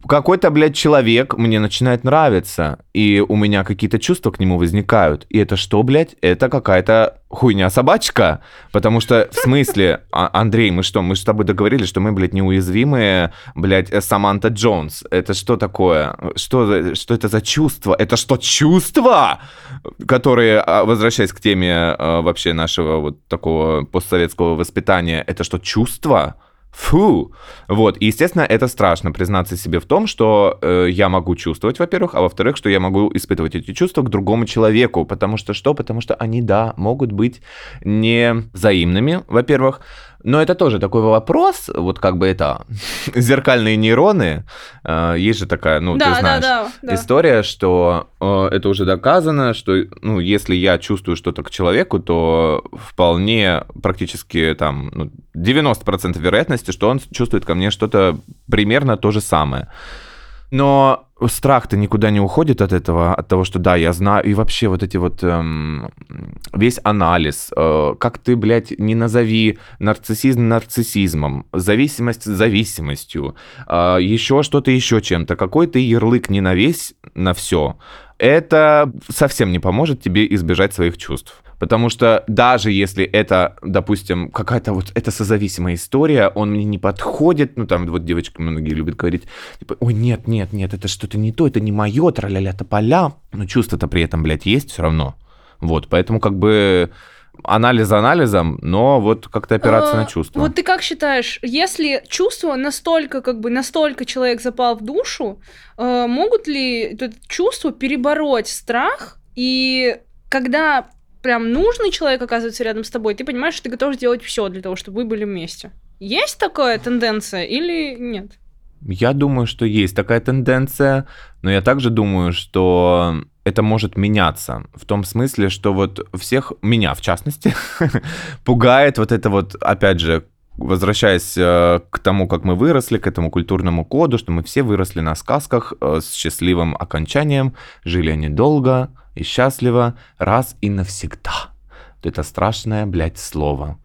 [SPEAKER 3] какой-то, блядь, человек мне начинает нравиться, и у меня какие-то чувства к нему возникают. И это что, блядь? Это какая-то хуйня собачка. Потому что, в смысле, А- Андрей, мы что, мы с тобой договорились, что мы, блядь, неуязвимые, блядь, э, Саманта Джонс. Это что такое? Что, что это за чувство? Это что, чувства? Которые, а, возвращаясь к теме а, вообще нашего вот такого постсоветского воспитания, это что, чувства? Фу! Вот, и, естественно, это страшно признаться себе в том, что э, я могу чувствовать, во-первых, а во-вторых, что я могу испытывать эти чувства к другому человеку, потому что что? Потому что они, да, могут быть не взаимными, во-первых, но это тоже такой вопрос, вот как бы это зеркальные нейроны, э, есть же такая, ну,
[SPEAKER 2] да,
[SPEAKER 3] ты знаешь,
[SPEAKER 2] да, да,
[SPEAKER 3] история, что э, это уже доказано, что, ну, если я чувствую что-то к человеку, то вполне практически там ну, 90% вероятности, что он чувствует ко мне что-то примерно то же самое. Но страх-то никуда не уходит от этого, от того, что да, я знаю, и вообще вот эти вот эм, весь анализ, э, как ты, блядь, не назови нарциссизм нарциссизмом, зависимость зависимостью, э, еще что-то еще чем-то, какой ты ярлык не навесь на все, это совсем не поможет тебе избежать своих чувств. Потому что даже если это, допустим, какая-то вот эта созависимая история, он мне не подходит, ну там вот девочки многие любят говорить, типа, ой, нет, нет, нет, это что-то не то, это не мое, траля-ля тополя, но чувство-то при этом, блядь, есть все равно. Вот, поэтому как бы анализ анализом, но вот как-то опираться
[SPEAKER 2] А,
[SPEAKER 3] на чувства.
[SPEAKER 2] Вот ты как считаешь, если чувство настолько, как бы, настолько человек запал в душу, э, могут ли это чувство перебороть страх? И когда прям нужный человек оказывается рядом с тобой, ты понимаешь, что ты готов сделать все для того, чтобы вы были вместе. Есть такая тенденция или нет?
[SPEAKER 3] Я думаю, что есть такая тенденция, но я также думаю, что это может меняться. В том смысле, что вот всех, меня в частности, пугает вот это вот, опять же, возвращаясь э, к тому, как мы выросли, к этому культурному коду, что мы все выросли на сказках э, с счастливым окончанием, жили они долго и счастливо, раз и навсегда. Это страшное, блядь, слово.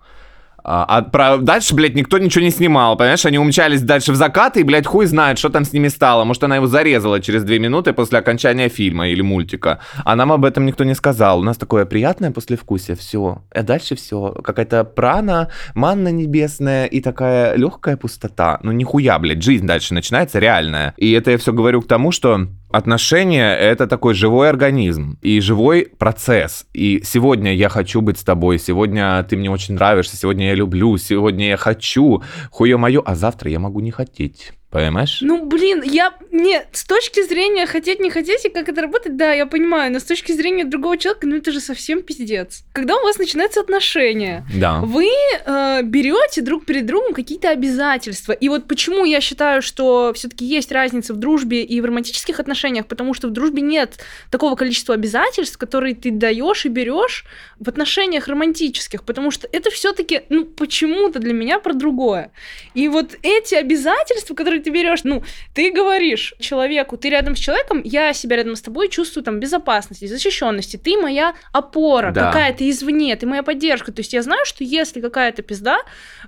[SPEAKER 3] А, а про... дальше, блядь, никто ничего не снимал, понимаешь? Они умчались дальше в закат, и, блядь, хуй знает, что там с ними стало. Может, она его зарезала через две минуты после окончания фильма или мультика. А нам об этом никто не сказал. У нас такое приятное послевкусие, все. А дальше все. Какая-то прана, манна небесная и такая легкая пустота. Ну, нихуя, блядь, жизнь дальше начинается реальная. И это я все говорю к тому, что Отношения — это такой живой организм и живой процесс. И сегодня я хочу быть с тобой, сегодня ты мне очень нравишься, сегодня я люблю, сегодня я хочу, хуе мое, а завтра я могу не хотеть. Понимаешь?
[SPEAKER 2] Ну, блин, я... Нет, с точки зрения хотеть, не хотеть, и как это работает, да, я понимаю, но с точки зрения другого человека, ну это же совсем пиздец. Когда у вас начинаются отношения,
[SPEAKER 3] Да.
[SPEAKER 2] вы э, берете друг перед другом какие-то обязательства. И вот почему я считаю, что все-таки есть разница в дружбе и в романтических отношениях, потому что в дружбе нет такого количества обязательств, которые ты даешь и берешь в отношениях романтических, потому что это все-таки, ну, почему-то для меня про другое. И вот эти обязательства, которые ты берешь, ну, ты говоришь человеку, ты рядом с человеком, я себя рядом с тобой чувствую там безопасности, защищенности, ты моя опора
[SPEAKER 3] Да.
[SPEAKER 2] какая-то извне, ты моя поддержка. То есть я знаю, что если какая-то пизда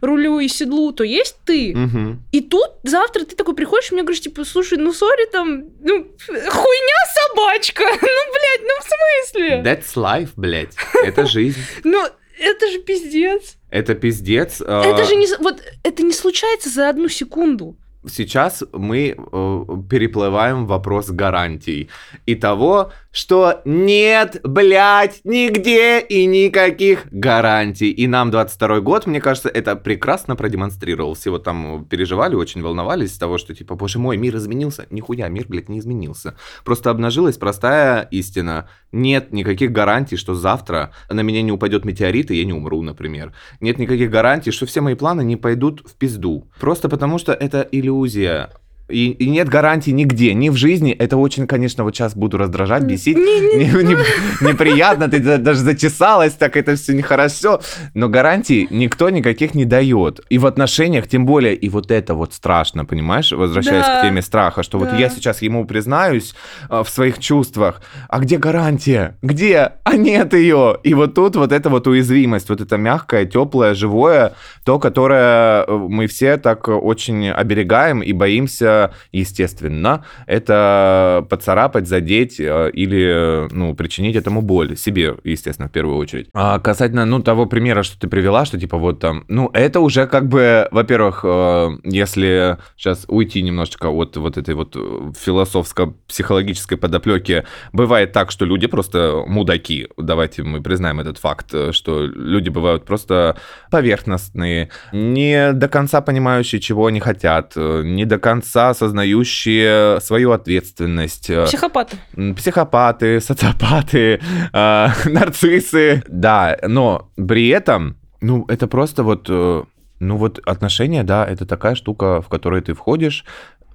[SPEAKER 2] рулю и седлу, то есть ты.
[SPEAKER 3] Мгм.
[SPEAKER 2] И тут завтра ты такой приходишь, и мне говоришь, типа, слушай, ну сори, там, ну, хуйня собачка. Ну, блядь, ну в смысле?
[SPEAKER 3] That's life, блядь. Это жизнь.
[SPEAKER 2] Ну, это же пиздец.
[SPEAKER 3] Это пиздец. а,
[SPEAKER 2] Это же не... Вот, это не случается за одну секунду.
[SPEAKER 3] Сейчас мы э, переплываем вопрос гарантий и того, что нет, блядь, нигде и никаких гарантий. И нам 22 год, мне кажется, это прекрасно продемонстрировал. Все вот там переживали, очень волновались с того, что типа, боже мой, мир изменился. Нихуя, мир, блядь, не изменился. Просто обнажилась простая истина. Нет никаких гарантий, что завтра на меня не упадет метеорит, и я не умру, например. Нет никаких гарантий, что все мои планы не пойдут в пизду. Просто потому что это иллюзия иллюзия. И, и нет гарантий нигде, ни в жизни. Это очень, конечно, вот сейчас буду раздражать, бесить. Не- неприятно, ты да- даже зачесалась, так это все нехорошо. Но гарантий никто никаких не дает. И в отношениях, тем более, и вот это вот страшно, понимаешь? Возвращаясь к теме страха, что вот я сейчас ему признаюсь а, в своих чувствах. А где гарантия? Где? А нет ее. И вот тут вот эта вот уязвимость, вот это мягкое, теплое, живое, то, которое э, мы все так очень оберегаем и боимся, естественно, это поцарапать, задеть э, или, э, ну, причинить этому боль. Себе, естественно, в первую очередь. А касательно, ну, того примера, что ты привела, что типа вот там, ну, это уже как бы, во-первых, э, если сейчас уйти немножечко от вот этой вот философско-психологической подоплеки, бывает так, что люди просто мудаки. Давайте мы признаем этот факт, что люди бывают просто поверхностные, не до конца понимающие, чего они хотят, не до конца осознающие свою ответственность. э,
[SPEAKER 2] Психопаты.
[SPEAKER 3] Психопаты, социопаты, э, нарциссы. Да, но при этом, ну, это просто вот, э, ну вот отношения, да, это такая штука, в которой ты входишь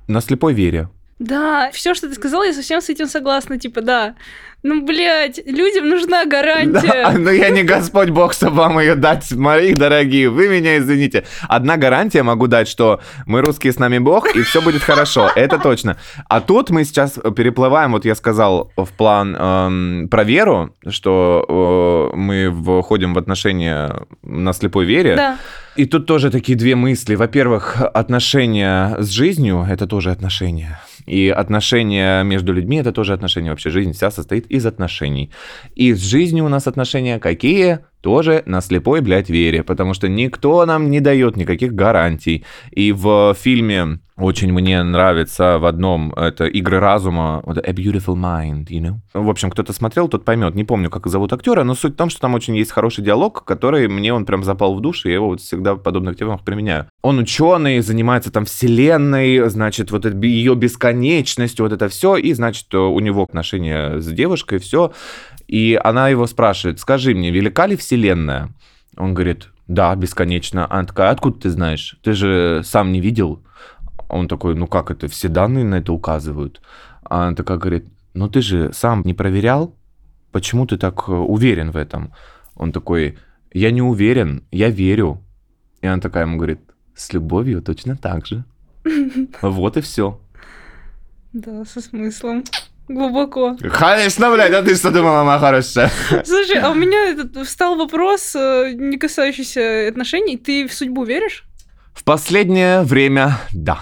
[SPEAKER 3] на слепой вере.
[SPEAKER 2] Да, все, что ты сказала, я совсем с этим согласна. Типа, да. Ну, блядь, людям нужна гарантия.
[SPEAKER 3] Да, но я не Господь Бог, чтобы вам ее дать, мои дорогие. Вы меня извините. Одна гарантия могу дать, что мы русские с нами Бог, и все будет хорошо. Это точно. А тут мы сейчас переплываем, вот я сказал в план эм, про веру, что э, мы входим в отношения на слепой вере.
[SPEAKER 2] Да.
[SPEAKER 3] И тут тоже такие две мысли. Во-первых, отношения с жизнью — это тоже отношения. И отношения между людьми — это тоже отношения. Вообще жизнь вся состоит из отношений. И с жизнью у нас отношения какие? Тоже на слепой, блядь, вере. Потому что никто нам не дает никаких гарантий. И в фильме очень мне нравится в одном, это «Игры разума», вот «A Beautiful Mind», you know? В общем, кто-то смотрел, тот поймет. Не помню, как зовут актера, но суть в том, что там очень есть хороший диалог, который мне он прям запал в душу, и я его вот всегда в подобных темах применяю. Он ученый, занимается там вселенной, значит, вот ее бесконечностью, вот это все, и, значит, у него отношения с девушкой, все. И она его спрашивает, скажи мне, велика ли вселенная? Он говорит, да, бесконечно. Она такая, откуда ты знаешь? Ты же сам не видел. Он такой, ну как это, все данные на это указывают. А она такая говорит, ну ты же сам не проверял? Почему ты так э, уверен в этом? Он такой, я не уверен, я верю. И она такая ему говорит, с любовью точно так же. Вот и все.
[SPEAKER 2] Да, со смыслом. Глубоко.
[SPEAKER 3] Конечно, блядь, а ты что думала, моя хорошая?
[SPEAKER 2] Слушай, а у меня этот, встал вопрос, э, не касающийся отношений. Ты в судьбу веришь?
[SPEAKER 3] В последнее время, да.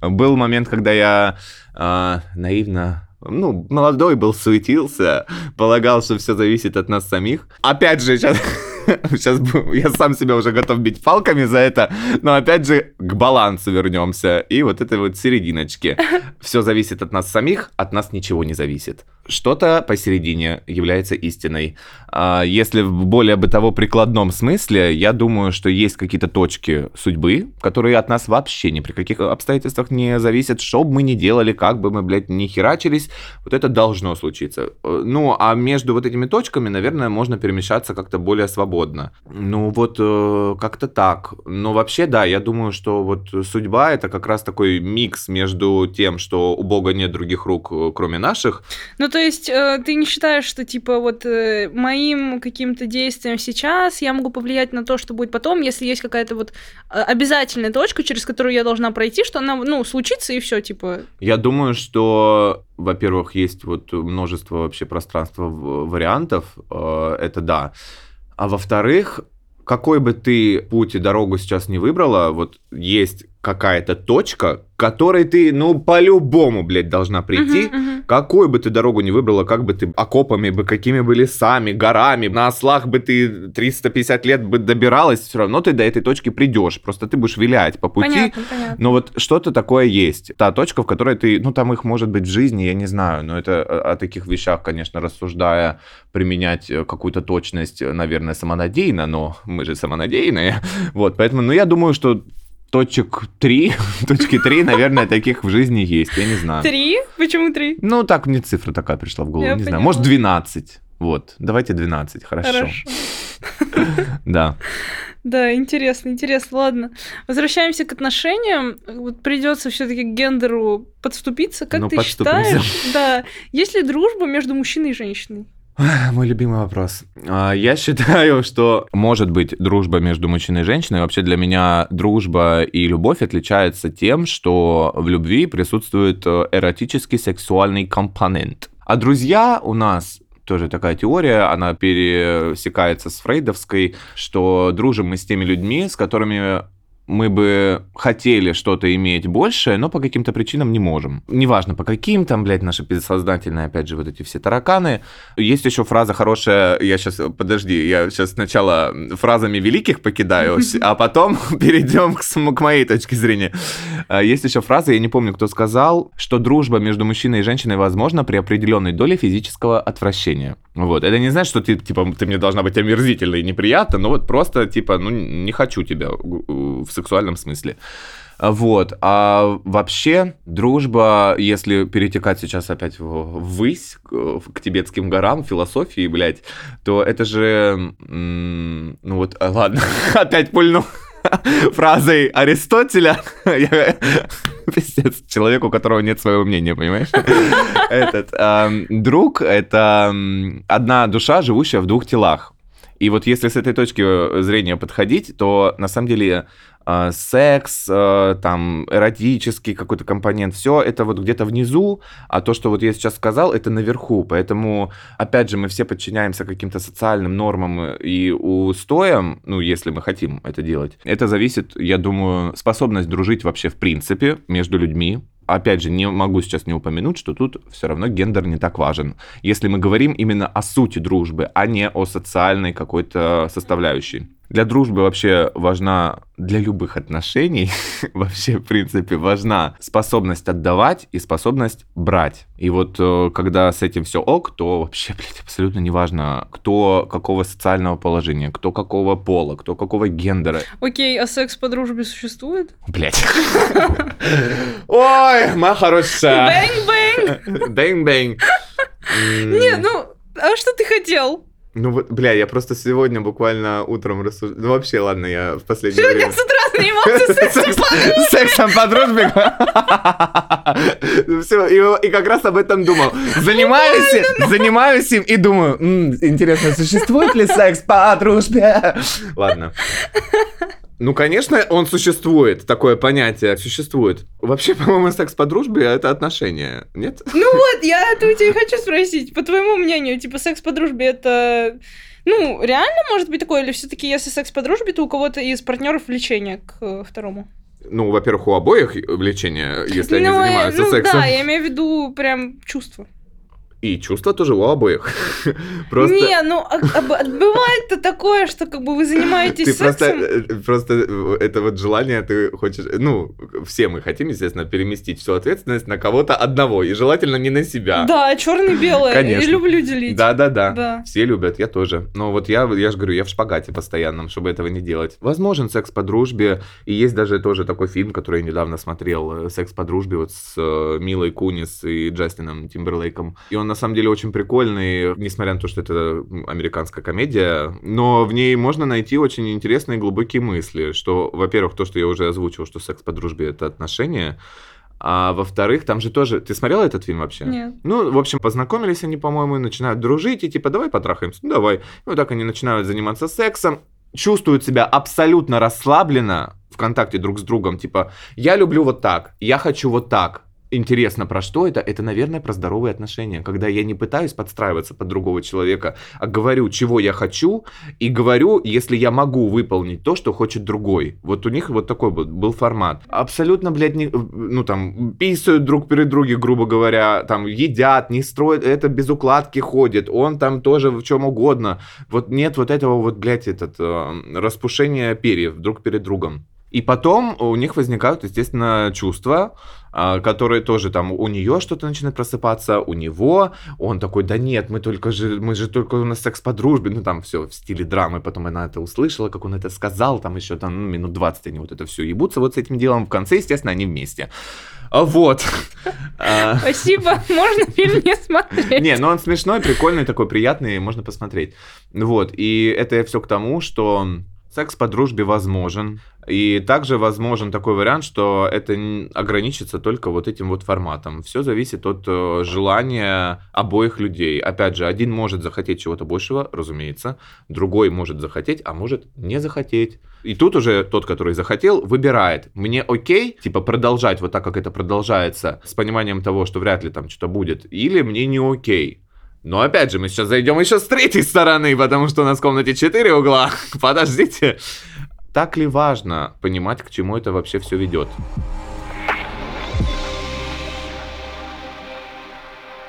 [SPEAKER 3] Был момент, когда я э, наивно ну, молодой был, суетился, полагал, что все зависит от нас самих. Опять же, сейчас Сейчас я сам себя уже готов бить палками за это, но опять же к балансу вернемся и вот этой вот серединочке. Все зависит от нас самих, от нас ничего не зависит. Что-то посередине является истиной. А если в более бытово прикладном смысле, я думаю, что есть какие-то точки судьбы, которые от нас вообще ни при каких обстоятельствах не зависят, что бы мы ни делали, как бы мы, блядь, ни херачились, вот это должно случиться. Ну, а между вот этими точками, наверное, можно перемещаться как-то более свободно свободно. Ну вот э, как-то так. Но вообще, да, я думаю, что вот судьба это как раз такой микс между тем, что у Бога нет других рук, э, кроме наших.
[SPEAKER 2] Ну то есть э, ты не считаешь, что типа вот моим каким-то действием сейчас я могу повлиять на то, что будет потом, если есть какая-то вот обязательная точка, через которую я должна пройти, что она, ну, случится и все, типа.
[SPEAKER 3] Я думаю, что во-первых, есть вот множество вообще пространства вариантов, это да. А во-вторых, какой бы ты путь и дорогу сейчас не выбрала, вот есть какая-то точка, к которой ты, ну, по-любому, блядь, должна прийти. Uh-huh, uh-huh. Какую бы ты дорогу не выбрала, как бы ты окопами бы, какими бы лесами, горами, на ослах бы ты 350 лет бы добиралась, все равно ты до этой точки придешь. Просто ты будешь вилять по пути.
[SPEAKER 2] Понятно, понятно.
[SPEAKER 3] Но вот что-то такое есть. Та точка, в которой ты, ну, там их может быть в жизни, я не знаю, но это о, о таких вещах, конечно, рассуждая, применять э, какую-то точность, наверное, самонадеянно, но мы же самонадеянные. Вот, поэтому, ну, я думаю, что точек три, точки три, наверное, таких в жизни есть, я не знаю.
[SPEAKER 2] Три? Почему три?
[SPEAKER 3] Ну, так мне цифра такая пришла в голову, я не поняла. знаю. Может, 12. Вот, давайте 12, хорошо. Хорошо. Да.
[SPEAKER 2] Да, интересно, интересно. Ладно. Возвращаемся к отношениям. Вот придется все-таки к гендеру подступиться. Как ну, ты считаешь? Да. Есть ли дружба между мужчиной и женщиной?
[SPEAKER 3] Мой любимый вопрос. А, я считаю, что может быть дружба между мужчиной и женщиной. Вообще для меня дружба и любовь отличаются тем, что в любви присутствует э, эротический сексуальный компонент. А друзья у нас тоже такая теория, она пересекается с фрейдовской, что дружим мы с теми людьми, с которыми мы бы хотели что-то иметь большее, но по каким-то причинам не можем. Неважно, по каким там, блядь, наши бессознательные, опять же, вот эти все тараканы. Есть еще фраза хорошая, я сейчас, подожди, я сейчас сначала фразами великих покидаюсь, а потом перейдем к, к моей точке зрения. А, есть еще фраза, я не помню, кто сказал, что дружба между мужчиной и женщиной возможна при определенной доле физического отвращения. Вот, это не значит, что ты, типа, ты мне должна быть омерзительной и неприятна, но вот просто, типа, ну, не хочу тебя в сексуальном смысле. Вот. А вообще, дружба, если перетекать сейчас опять ввысь, к, тибетским горам, философии, блядь, то это же... Ну вот, ладно, опять пульну. фразой Аристотеля. Пиздец, человек, у которого нет своего мнения, понимаешь? Этот друг — это одна душа, живущая в двух телах. И вот если с этой точки э, зрения подходить, то на самом деле секс, э, там, эротический какой-то компонент, все это вот где-то внизу, а то, что вот я сейчас сказал, это наверху. Поэтому, опять же, мы все подчиняемся каким-то социальным нормам и устоям, ну, если мы хотим это делать. Это зависит, я думаю, способность дружить вообще в принципе между людьми, Опять же, не могу сейчас не упомянуть, что тут все равно гендер не так важен. Если мы говорим именно о сути дружбы, а не о социальной какой-то составляющей. Для дружбы вообще важна, для любых отношений вообще, в принципе, важна способность отдавать и способность брать. И вот э, когда с этим все ок, то вообще, блядь, абсолютно неважно, кто какого социального положения, кто какого пола, кто какого гендера.
[SPEAKER 2] Окей, а секс по дружбе существует?
[SPEAKER 3] Блять. Ой, моя хорошая.
[SPEAKER 2] Bang-bang!
[SPEAKER 3] Bang-bang.
[SPEAKER 2] Не, ну, а что ты хотел?
[SPEAKER 3] Ну вот, бля, я просто сегодня буквально утром рассуждал. Ну вообще, ладно, я в последнее
[SPEAKER 2] Сегодня
[SPEAKER 3] время...
[SPEAKER 2] с утра занимался сексом по
[SPEAKER 3] Сексом по дружбе. Все, и, как раз об этом думал. Занимаюсь, им- занимаюсь им и думаю, «М, интересно, существует ли секс по дружбе? Ладно. Ну, конечно, он существует, такое понятие существует. Вообще, по-моему, секс по дружбе — это отношения, нет?
[SPEAKER 2] Ну вот, я это у тебя хочу спросить. По твоему мнению, типа, секс по дружбе это... Ну, реально может быть такое? Или все-таки, если секс по дружбе, то у кого-то из партнеров влечение к э, второму?
[SPEAKER 3] Ну, во-первых, у обоих влечение, если они
[SPEAKER 2] ну, э,
[SPEAKER 3] занимаются
[SPEAKER 2] ну,
[SPEAKER 3] сексом.
[SPEAKER 2] да, я имею в виду прям чувство.
[SPEAKER 3] И чувства тоже у обоих. Просто...
[SPEAKER 2] Не, ну, а- а б- бывает-то такое, что как бы вы занимаетесь
[SPEAKER 3] Ты просто,
[SPEAKER 2] сексом...
[SPEAKER 3] э, просто э, это вот желание ты хочешь, ну, все мы хотим, естественно, переместить всю ответственность на кого-то одного, и желательно не на себя.
[SPEAKER 2] Да, черный-белое.
[SPEAKER 3] Конечно.
[SPEAKER 2] Я люблю делить.
[SPEAKER 3] Да-да-да.
[SPEAKER 2] Да.
[SPEAKER 3] Все любят, я тоже. Но вот я, я же говорю, я в шпагате постоянном, чтобы этого не делать. Возможен секс по дружбе, и есть даже тоже такой фильм, который я недавно смотрел, э, «Секс по дружбе» вот с Милой Кунис и Джастином Тимберлейком. И он самом деле очень прикольный, несмотря на то, что это американская комедия, но в ней можно найти очень интересные глубокие мысли, что, во-первых, то, что я уже озвучил, что секс по дружбе — это отношения, а во-вторых, там же тоже... Ты смотрела этот фильм вообще?
[SPEAKER 2] Нет.
[SPEAKER 3] Ну, в общем, познакомились они, по-моему, и начинают дружить, и типа, давай потрахаемся, ну давай. Вот так они начинают заниматься сексом, чувствуют себя абсолютно расслабленно в контакте друг с другом, типа, я люблю вот так, я хочу вот так. Интересно, про что это? Это, наверное, про здоровые отношения, когда я не пытаюсь подстраиваться под другого человека, а говорю, чего я хочу, и говорю, если я могу выполнить то, что хочет другой. Вот у них вот такой был формат. Абсолютно, блядь, не, ну там, писают друг перед другом, грубо говоря, там, едят, не строят, это без укладки ходит, он там тоже в чем угодно. Вот нет вот этого вот, блядь, этот, э, распушения перьев друг перед другом. И потом у них возникают, естественно, чувства, которые тоже там у нее что-то начинает просыпаться, у него, он такой, да нет, мы только же, мы же только у нас секс по дружбе, ну там все в стиле драмы, потом она это услышала, как он это сказал, там еще там ну, минут 20 они вот это все ебутся вот с этим делом, в конце, естественно, они вместе. А Вот. А,
[SPEAKER 2] Спасибо, можно фильм не смотреть.
[SPEAKER 3] не, ну он смешной, прикольный, такой приятный, можно посмотреть. Вот, и это все к тому, что секс по дружбе возможен. И также возможен такой вариант, что это ограничится только вот этим вот форматом. Все зависит от э, желания обоих людей. Опять же, один может захотеть чего-то большего, разумеется, другой может захотеть, а может не захотеть. И тут уже тот, который захотел, выбирает. Мне окей, типа продолжать вот так, как это продолжается, с пониманием того, что вряд ли там что-то будет, или мне не окей. Но опять же, мы сейчас зайдем еще с третьей стороны, потому что у нас в комнате четыре угла. Подождите. Так ли важно понимать, к чему это вообще все ведет?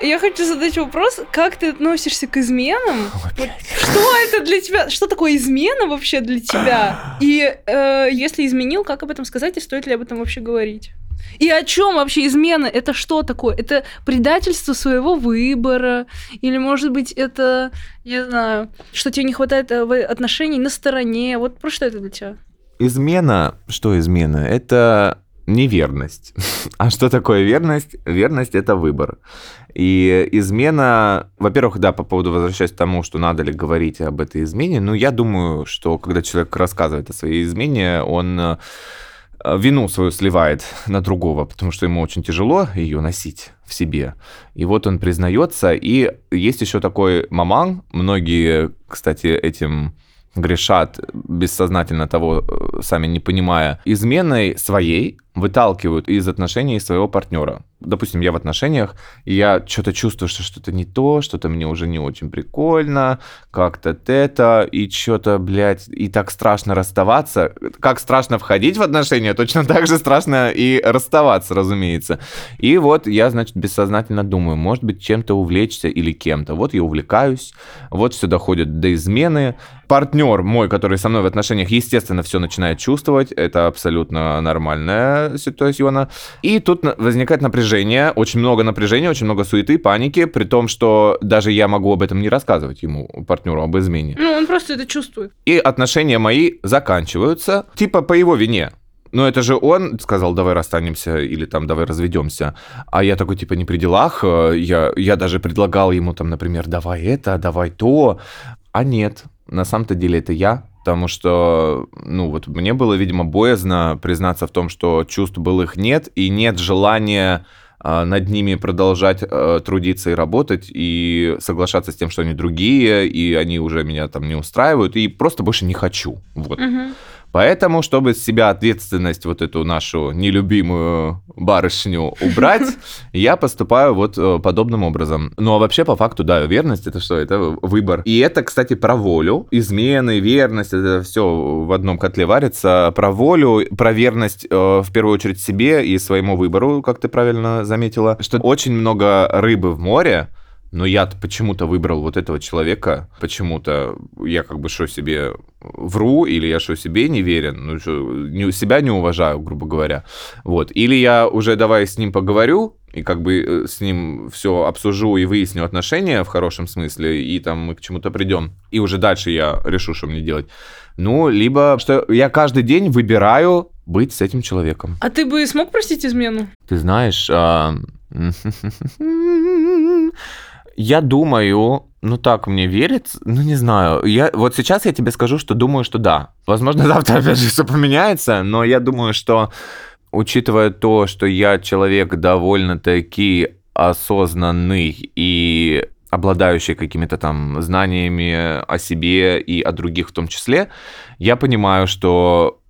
[SPEAKER 2] Я хочу задать вопрос, как ты относишься к изменам? Вот что это для тебя? Что такое измена вообще для тебя? И э, если изменил, как об этом сказать и стоит ли об этом вообще говорить? И о чем вообще измена? Это что такое? Это предательство своего выбора? Или, может быть, это, не знаю, что тебе не хватает э, отношений на стороне? Вот про что это для тебя?
[SPEAKER 3] Измена, что измена? Это неверность. А что такое верность? Верность — это выбор. И измена, во-первых, да, по поводу, возвращаясь к тому, что надо ли говорить об этой измене, ну, я думаю, что когда человек рассказывает о своей измене, он э, вину свою сливает на другого, потому что ему очень тяжело ее носить в себе. И вот он признается. И есть еще такой маман. Многие, кстати, этим грешат бессознательно того, э, сами не понимая, изменой своей выталкивают из отношений своего партнера. Допустим, я в отношениях, и я что-то чувствую, что что-то не то, что-то мне уже не очень прикольно, как-то это, и что-то, блядь, и так страшно расставаться. Как страшно входить в отношения, точно так же страшно и расставаться, разумеется. И вот я, значит, бессознательно думаю, может быть, чем-то увлечься или кем-то. Вот я увлекаюсь, вот все доходит до измены. Партнер мой, который со мной в отношениях, естественно, все начинает чувствовать, это абсолютно нормальная ситуация. И тут возникает напряжение, очень много напряжения, очень много суеты, паники, при том, что даже я могу об этом не рассказывать ему, партнеру, об измене.
[SPEAKER 2] Ну, он просто это чувствует.
[SPEAKER 3] И отношения мои заканчиваются, типа по его вине. Но это же он сказал, давай расстанемся или там давай разведемся. А я такой, типа, не при делах. Я, я даже предлагал ему там, например, давай это, давай то. А нет, на самом-то деле это я потому что, ну, вот мне было, видимо, боязно признаться в том, что чувств былых нет, и нет желания а, над ними продолжать а, трудиться и работать, и соглашаться с тем, что они другие, и они уже меня там не устраивают, и просто больше не хочу. Вот. Угу. Поэтому, чтобы с себя ответственность, вот эту нашу нелюбимую барышню убрать, я поступаю вот э, подобным образом. Ну, а вообще, по факту, да, верность это что? Это выбор. И это, кстати, про волю. Измены, верность, это все в одном котле варится. Про волю, про верность э, в первую очередь себе и своему выбору, как ты правильно заметила, что очень много рыбы в море, но я почему-то выбрал вот этого человека, почему-то я как бы что себе вру, или я что себе не верен, ну что, не, себя не уважаю, грубо говоря. Вот. Или я уже давай с ним поговорю, и как бы э, с ним все обсужу и выясню отношения в хорошем смысле, и там мы к чему-то придем. И уже дальше я решу, что мне делать. Ну, либо что я каждый день выбираю быть с этим человеком.
[SPEAKER 2] А ты бы смог простить измену?
[SPEAKER 3] Ты знаешь, а... Я думаю, ну так мне верится, ну не знаю. Я, вот сейчас я тебе скажу, что думаю, что да. Возможно, завтра опять же все поменяется, но я думаю, что учитывая то, что я человек довольно-таки осознанный и обладающий какими-то там знаниями о себе и о других в том числе, я понимаю, что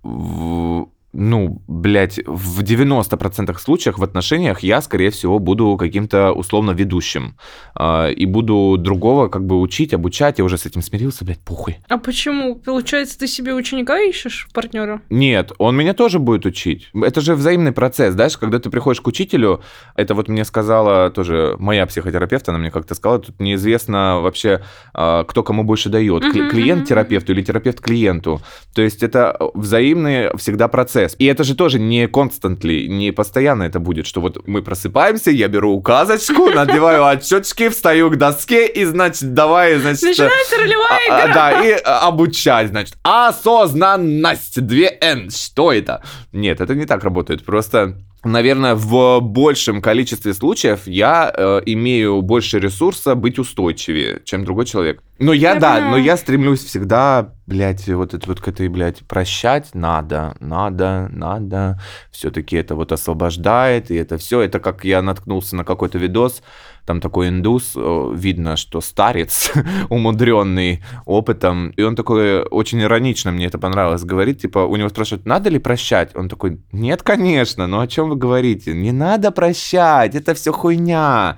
[SPEAKER 3] ну, блядь, в 90% случаях в отношениях я, скорее всего, буду каким-то условно ведущим. Э, и буду другого как бы учить, обучать. Я уже с этим смирился, блядь, похуй.
[SPEAKER 2] А почему? Получается, ты себе ученика ищешь, партнера?
[SPEAKER 3] Нет, он меня тоже будет учить. Это же взаимный процесс, знаешь, когда ты приходишь к учителю, это вот мне сказала тоже моя психотерапевт, она мне как-то сказала, тут неизвестно вообще, э, кто кому больше дает, uh-huh, клиент терапевту или терапевт клиенту. То есть это взаимный всегда процесс процесс. И это же тоже не constantly, не постоянно это будет, что вот мы просыпаемся, я беру указочку, надеваю отчетчики, встаю к доске и, значит, давай, значит...
[SPEAKER 2] Начинается ролевая
[SPEAKER 3] а, игра. Да, и обучать, значит, осознанность, две N, что это? Нет, это не так работает, просто наверное, в большем количестве случаев я э, имею больше ресурса быть устойчивее, чем другой человек. Но я, я да, понимаю. но я стремлюсь всегда, блядь, вот это вот к этой, блядь, прощать надо, надо, надо. Все-таки это вот освобождает, и это все. Это как я наткнулся на какой-то видос, там такой индус, видно, что старец, умудренный опытом, и он такой очень иронично, мне это понравилось, говорит, типа, у него спрашивают, надо ли прощать? Он такой, нет, конечно, но о чем вы говорите? Не надо прощать, это все хуйня.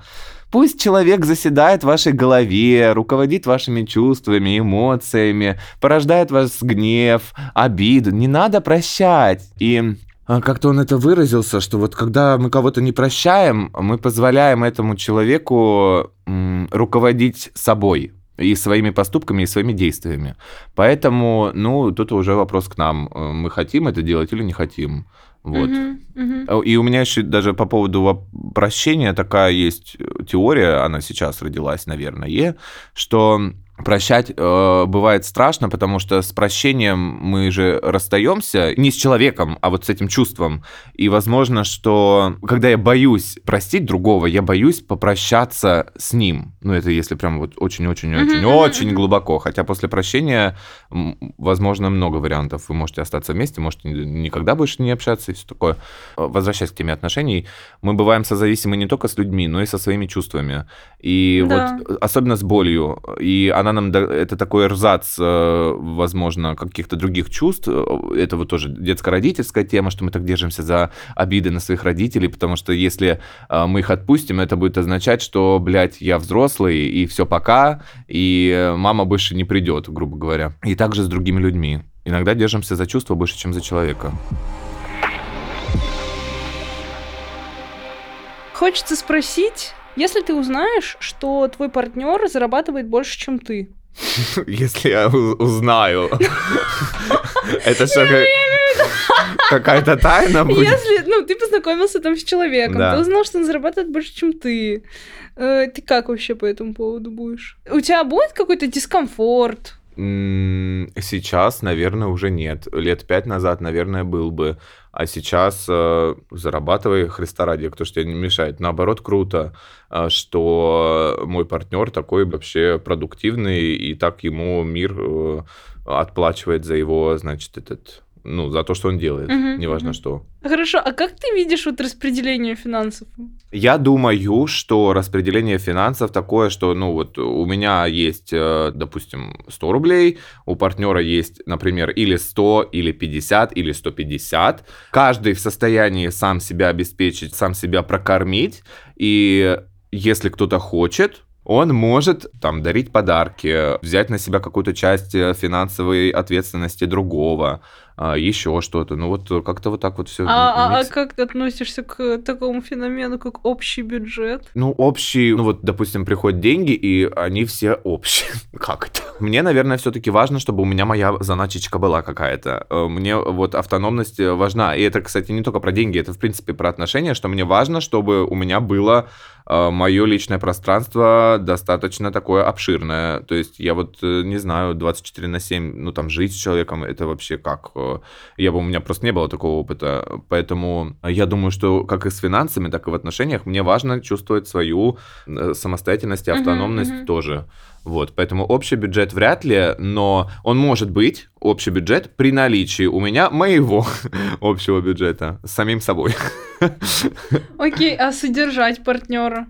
[SPEAKER 3] Пусть человек заседает в вашей голове, руководит вашими чувствами, эмоциями, порождает вас гнев, обиду. Не надо прощать. И как-то он это выразился, что вот когда мы кого-то не прощаем, мы позволяем этому человеку руководить собой и своими поступками, и своими действиями. Поэтому, ну, тут уже вопрос к нам. Мы хотим это делать или не хотим? Вот. Uh-huh, uh-huh. И у меня еще даже по поводу прощения такая есть теория, она сейчас родилась, наверное, что прощать э, бывает страшно, потому что с прощением мы же расстаемся не с человеком, а вот с этим чувством. И возможно, что когда я боюсь простить другого, я боюсь попрощаться с ним. Ну, это если прям вот очень-очень-очень-очень глубоко. Хотя после прощения, возможно, много вариантов. Вы можете остаться вместе, можете никогда больше не общаться и все такое. Возвращаясь к теме отношений, мы бываем созависимы не только с людьми, но и со своими чувствами. И да. вот особенно с болью. И она нам, это такой эрзац, э, возможно, каких-то других чувств. Это вот тоже детско-родительская тема, что мы так держимся за обиды на своих родителей, потому что если э, мы их отпустим, это будет означать, что, блядь, я взрослый, и все пока, и мама больше не придет, грубо говоря. И также с другими людьми. Иногда держимся за чувства больше, чем за человека.
[SPEAKER 2] Хочется спросить, если ты узнаешь, что твой партнер зарабатывает больше, чем ты.
[SPEAKER 3] Если я узнаю. Это что, какая-то тайна будет?
[SPEAKER 2] Если, ну, ты познакомился там с человеком, ты узнал, что он зарабатывает больше, чем ты. Э, ты как вообще по этому поводу будешь? У тебя будет какой-то дискомфорт?
[SPEAKER 3] Сейчас, наверное, уже нет. Лет пять назад, наверное, был бы. А сейчас э, зарабатывай Христа ради, кто ж тебе не мешает. Наоборот, круто, э, что мой партнер такой вообще продуктивный, и так ему мир э, отплачивает за его, значит, этот ну, за то, что он делает, угу, неважно угу. что.
[SPEAKER 2] Хорошо, а как ты видишь вот распределение финансов?
[SPEAKER 3] Я думаю, что распределение финансов такое, что, ну, вот у меня есть, э, допустим, 100 рублей, у партнера есть, например, или 100, или 50, или 150. Каждый в состоянии сам себя обеспечить, сам себя прокормить, и если кто-то хочет, он может там дарить подарки, взять на себя какую-то часть э, финансовой ответственности другого, а, еще что-то. Ну вот как-то вот так вот все.
[SPEAKER 2] А, а, а как ты относишься к такому феномену, как общий бюджет?
[SPEAKER 3] Ну, общий, ну вот, допустим, приходят деньги, и они все общие. как это? Мне, наверное, все-таки важно, чтобы у меня моя заначечка была какая-то. Э, мне вот автономность важна. И это, кстати, не только про деньги, это, в принципе, про отношения, что мне важно, чтобы у меня было э, мое личное пространство достаточно такое обширное. То есть я вот, э, не знаю, 24 на 7, ну там жить с человеком, это вообще как я бы, у меня просто не было такого опыта. Поэтому я думаю, что как и с финансами, так и в отношениях мне важно чувствовать свою э, самостоятельность и автономность uh-huh, uh-huh. тоже. Вот, поэтому общий бюджет вряд ли, но он может быть, общий бюджет, при наличии у меня моего общего бюджета с самим собой.
[SPEAKER 2] Окей, а содержать партнера?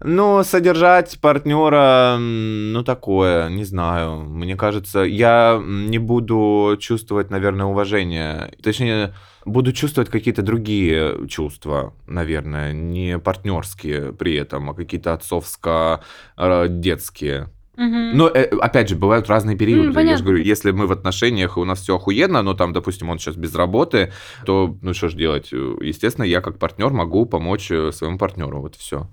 [SPEAKER 3] Ну, содержать партнера, ну, такое, не знаю. Мне кажется, я не буду чувствовать, наверное, уважение. Точнее, буду чувствовать какие-то другие чувства, наверное, не партнерские при этом, а какие-то отцовско-детские. Угу. Но, э, опять же, бывают разные периоды. Mm, я же говорю, если мы в отношениях, и у нас все охуенно, но там, допустим, он сейчас без работы, то, ну, что ж делать? Естественно, я как партнер могу помочь э, своему партнеру. Вот все.